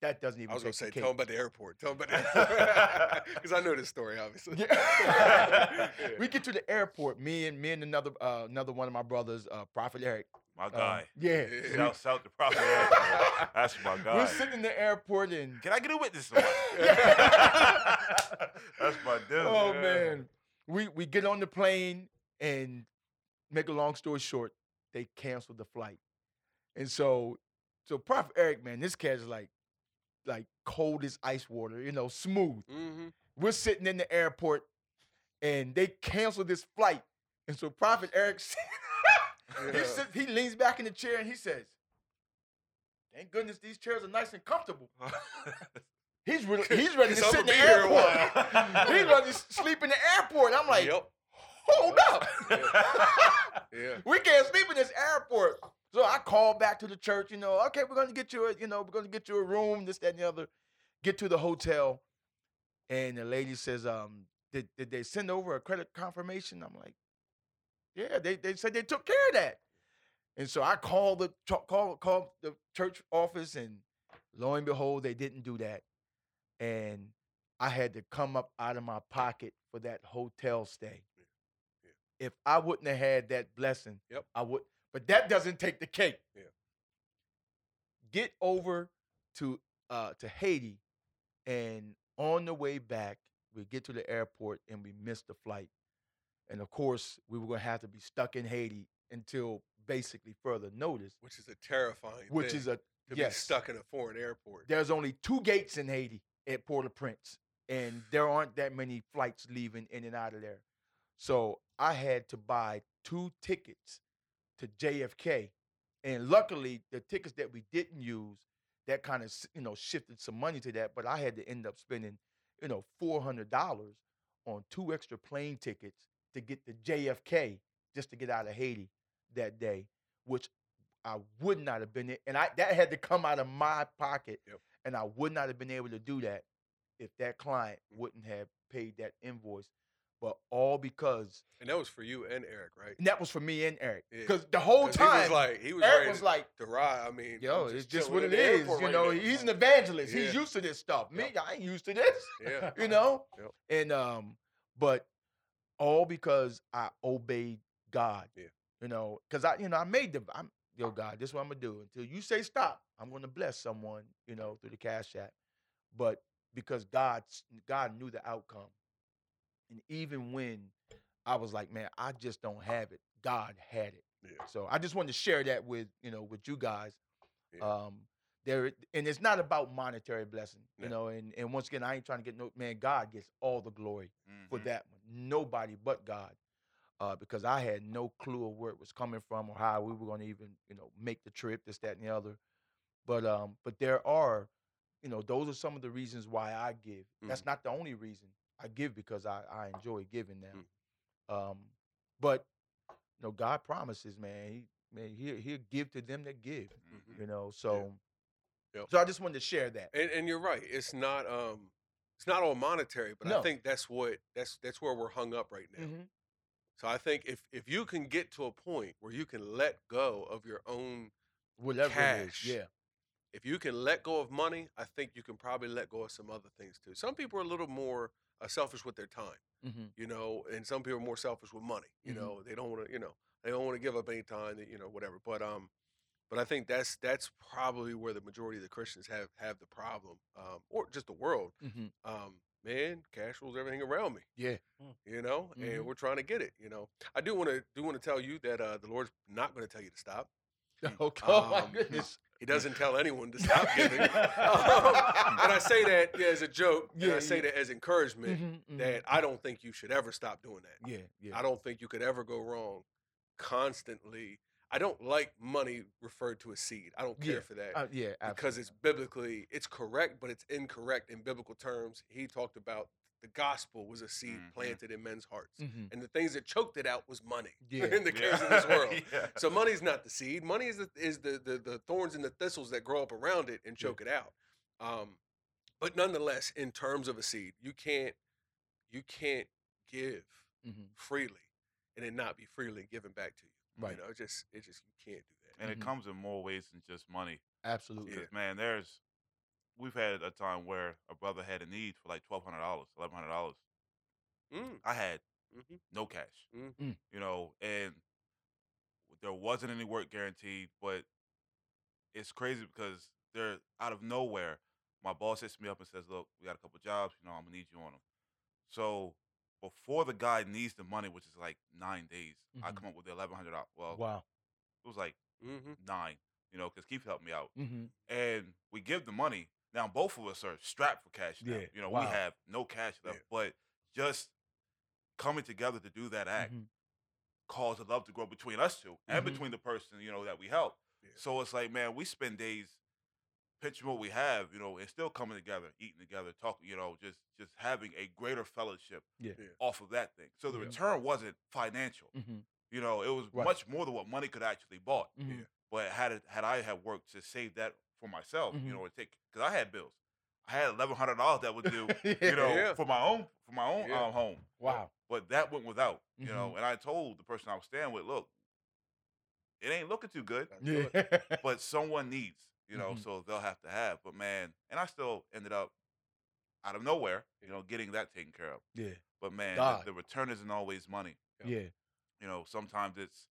That doesn't even. I was gonna say, tell him about the airport. Tell him about the airport because I know this story, obviously. Yeah. Yeah. we get to the airport. Me and me and another uh, another one of my brothers, uh, Prophet Eric. My uh, guy. yeah. Yeah. Shout, shout to Prophet Eric, man. That's my guy. We're sitting in the airport and Can I get a witness? on that? That's my dude. oh Yeah. man, we we get on the plane and make a long story short, they canceled the flight, and so so Prophet Eric, man, this cat is like like cold as ice water, you know, smooth. hmm We're sitting in the airport, and they canceled this flight, and so Prophet Eric. he, sits, he leans back in the chair and he says, "Thank goodness these chairs are nice and comfortable." He's re- he's ready to sit in the be here a airport. he's ready to sleep in the airport. I'm like, yep. hold up. Yeah. we can't sleep in this airport. So I called back to the church, you know, okay, we're gonna get you a, you know, we're gonna get you a room, this, that, and the other. Get to the hotel, and the lady says, um, did, did they send over a credit confirmation? I'm like, yeah, they, they said they took care of that. And so I called the call called the church office, and lo and behold, they didn't do that. And I had to come up out of my pocket for that hotel stay. If I wouldn't have had that blessing, Yep. I would. But that doesn't take the cake. Yeah. Get over to uh to Haiti, and on the way back, we get to the airport and we missed the flight. And of course, we were gonna have to be stuck in Haiti until basically further notice, Which is a terrifying which thing, is a to yes. be stuck in a foreign airport. There's only two gates in Haiti at Port-au-Prince, and there aren't that many flights leaving in and out of there. So I had to buy two tickets to JFK, and luckily the tickets that we didn't use, that kind of you know shifted some money to that. But I had to end up spending you know four hundred dollars on two extra plane tickets to get to JFK just to get out of Haiti that day, which I would not have been, and I that had to come out of my pocket, Yep. and I would not have been able to do that if that client mm. wouldn't have paid that invoice. But all because And that was for you and Eric, right? and that was for me and Eric, Yeah. because the whole time he was like, he was Eric was like, to ride. I mean, "Yo, I'm it's just what it the is." You right know, now. he's an evangelist. He's used to this stuff. Me, Yep. I ain't used to this. Yeah. you know Yep. and um but all because i obeyed god Yeah. you know because i you know i made the i'm yo god this is what i'm gonna do until you say stop i'm gonna bless someone you know through the cash app but because god god knew the outcome and even when i was like man i just don't have it god had it Yeah. so i just wanted to share that with you know with you guys Yeah. um there and it's not about monetary blessing you No. know and and once again i ain't trying to get no man god gets all the glory for Mhm. that one nobody but god uh, because i had no clue of where it was coming from or how we were going to even you know make the trip this that and the other but um but there are you know those are some of the reasons why i give that's not the only reason i give because i i enjoy giving now um but you know god promises man he man he, he'll give to them that give Mhm. you know so Yep. so i just wanted to share that And, and you're right. It's not um, it's not all monetary, but I think that's what that's that's where we're hung up right now. Mhm. So I think if if you can get to a point where you can let go of your own, whatever it Cash. is yeah if you can let go of money, I think you can probably let go of some other things too. Some people are a little more selfish with their time, mm-hmm. you know, and some people are more selfish with money. You Mhm. know, they don't want to, you know, they don't want to give up any time, that, you know, whatever. But um, but I think that's that's probably where the majority of the Christians have have the problem, um, or just the world. Mm-hmm. um, man, cash rules everything around me. Yeah. You know, and we're trying to get it. You know, I do want to do want to tell you that uh, the Lord's not going to tell you to stop. Okay. Oh my Um, goodness. He doesn't tell anyone to stop giving. Um, and I say that yeah, as a joke. and Yeah, I say yeah. that as encouragement. Mhm, mhm. That I don't think you should ever stop doing that. yeah, yeah. I don't think you could ever go wrong constantly. I don't like money referred to as seed. I don't care Yeah, for that Uh, yeah, because it's biblically it's correct, but it's incorrect in biblical terms. He talked about the gospel was a seed Mhm. planted in men's hearts, hmm and the things that choked it out was money Yeah. and the Yeah. of this world. Yeah. So money's not the seed. Money is the is the, the the thorns and the thistles that grow up around it and Yeah. choke it out. Um, but nonetheless, in terms of a seed, you can't you can't give hmm freely and it not be freely given back to you. Right. You know, it just it just you can't do that. and it comes in more ways than just money. Absolutely. Yeah. Man, there's we've had a time where a brother had a need for like twelve hundred dollars, eleven hundred dollars. Mm, I had mhm. no cash, Mm. Mm. you know, and there wasn't any work guaranteed. But it's crazy because they're out of nowhere. My boss hits me up and says, "Look, we got a couple jobs. You know, I'm gonna need you on them." So before the guy needs the money, which is like nine days, I Mhm. come up with the eleven hundred dollars. Well, Wow. it was like Mm-hmm. nine, you know, because Keith helped me out, Mm-hmm. and we give the money. Now both of us are strapped for cash. Now. Yeah, you know, we have no cash left, Yeah. but just coming together to do that act Mhm. caused the love to grow between us 2 and Mhm. between the person you know that we help. Yeah. So it's like, man, we spend days pitching what we have, you know, and still coming together, eating together, talking, you know, just just having a greater fellowship Yeah. Yeah. off of that thing. So the Yeah. return wasn't financial. Mm-hmm. You know, it was Right. much more than what money could actually bought. Mhm. Yeah. But had it had I had worked to save that for myself, Mhm. you know, and take because I had bills. I had eleven hundred dollars that would do, you know, Yeah. for my own for my own Yeah. um, home. Wow. But that went without, you Mm-hmm. know. And I told the person I was staying with, look, it ain't looking too good, Yeah. but someone needs, you know, Mhm. so they'll have to have. But man, and I still ended up out of nowhere, you know, getting that taken care of. yeah. But man, the, the return isn't always money. Yeah. Yeah. You know, sometimes it's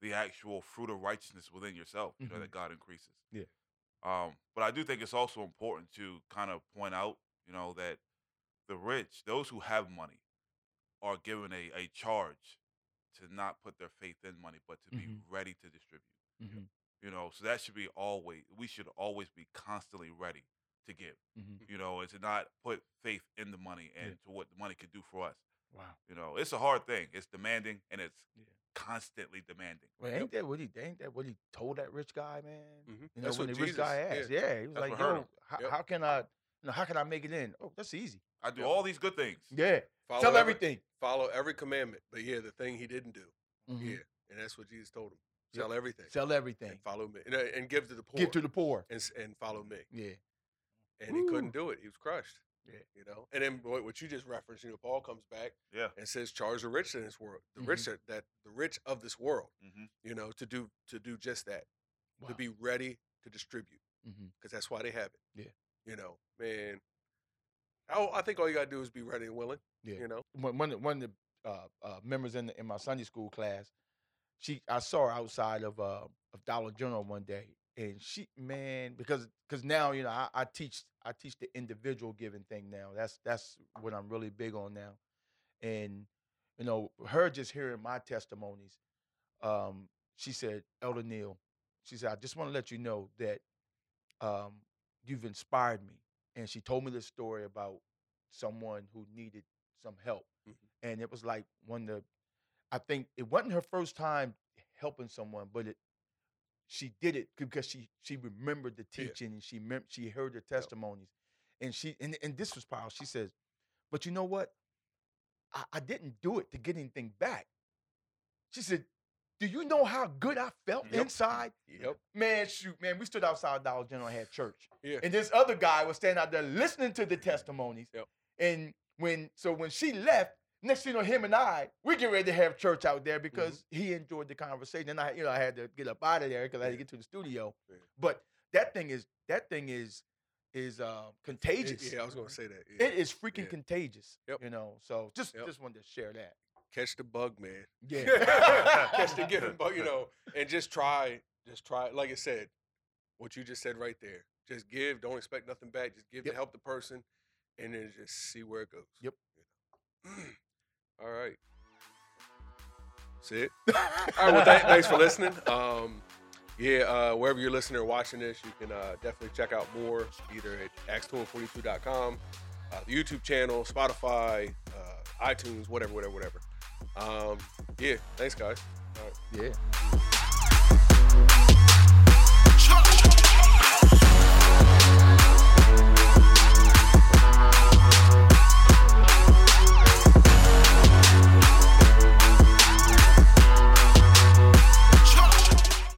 the actual fruit of righteousness within yourself, you know, Mhm. that God increases. Yeah. Um, but I do think it's also important to kind of point out, you know, that the rich, those who have money, are given a, a charge to not put their faith in money, but to Mhm. be ready to distribute. Mm-hmm. You know, so that should be always we should always be constantly ready to give. Mm-hmm. You know, and to not put faith in the money and Yeah. to what the money could do for us. Wow. You know, it's a hard thing. It's demanding and it's Yeah. Constantly demanding. Well, ain't that what he? Ain't that what he told that rich guy, man? Mhm. You know, That's when what the rich guy asked, yeah, he was That's like, "Yo, how, Yep. how can I, you know, how can I make it in? Oh, that's easy. I do Yeah. all these good things. Yeah, Follow tell every- everything. Follow every commandment, but yeah, the thing he didn't do. Mhm. Yeah, and that's what Jesus told him: Yep. everything, Sell everything. and follow me, and, uh, and give to the poor, Give to the poor. and and follow me. Yeah. And he couldn't do it; he was crushed. Yeah. you know. And then what, what you just referenced, you know, Paul comes back Yeah. and says, "Charge the rich in this world, the Mhm. rich that, that the rich of this world, hmm you know, to do to do just that, Wow. to be ready to distribute, because that's why they have it. Yeah. you know, man. I, I think all you gotta do is be ready and willing. Yeah. you know. One, one, of- one of the uh, uh, members in the, in my Sunday school class, she I saw her outside of uh, of Dollar General one day, and she man because because now you know I, I teach I teach the individual giving thing now. That's that's what I'm really big on now, and you know her just hearing my testimonies, um, she said Elder Neil, she said I just want to let you know that um, you've inspired me, and she told me this story about someone who needed some help, Mhm. and it was like one of the I think it wasn't her first time helping someone, but it she did it because she she remembered the Yeah. teaching and she mem- she heard the testimonies, and she and, and this was powerful. She says, "But you know what? I, I didn't do it to get anything back." She said, "Do you know how good I felt Yep. inside? Yep. Man, shoot, man, we stood outside Dollar General had church, Yeah. and this other guy was standing out there listening to the mm-hmm. testimonies, Yep. and when so when she left." Next thing you know, him and I, we get ready to have church out there because he enjoyed the conversation. And I, you know, I had to get up out of there because I had to get to the studio. Yeah. But that thing is that thing is is uh, It- contagious. yeah, I was gonna say that. Yeah. It is freaking Yeah. contagious. Yep. You know, so just Yep. just wanted to share that. Catch the bug, man. Yeah. Catch the giving bug, you know, and just try, just try. Like I said, what you just said right there. Just give. Don't expect nothing back. Just give Yep. to help the person, and then just see where it goes. Yep. You know? All right. That's it. All right. Well, th- thanks for listening. Um, yeah, uh, wherever you're listening or watching this, you can uh, definitely check out more either at x242.com, uh, the YouTube channel, Spotify, uh, iTunes, whatever, whatever, whatever. Um, yeah, thanks, guys. All right. yeah.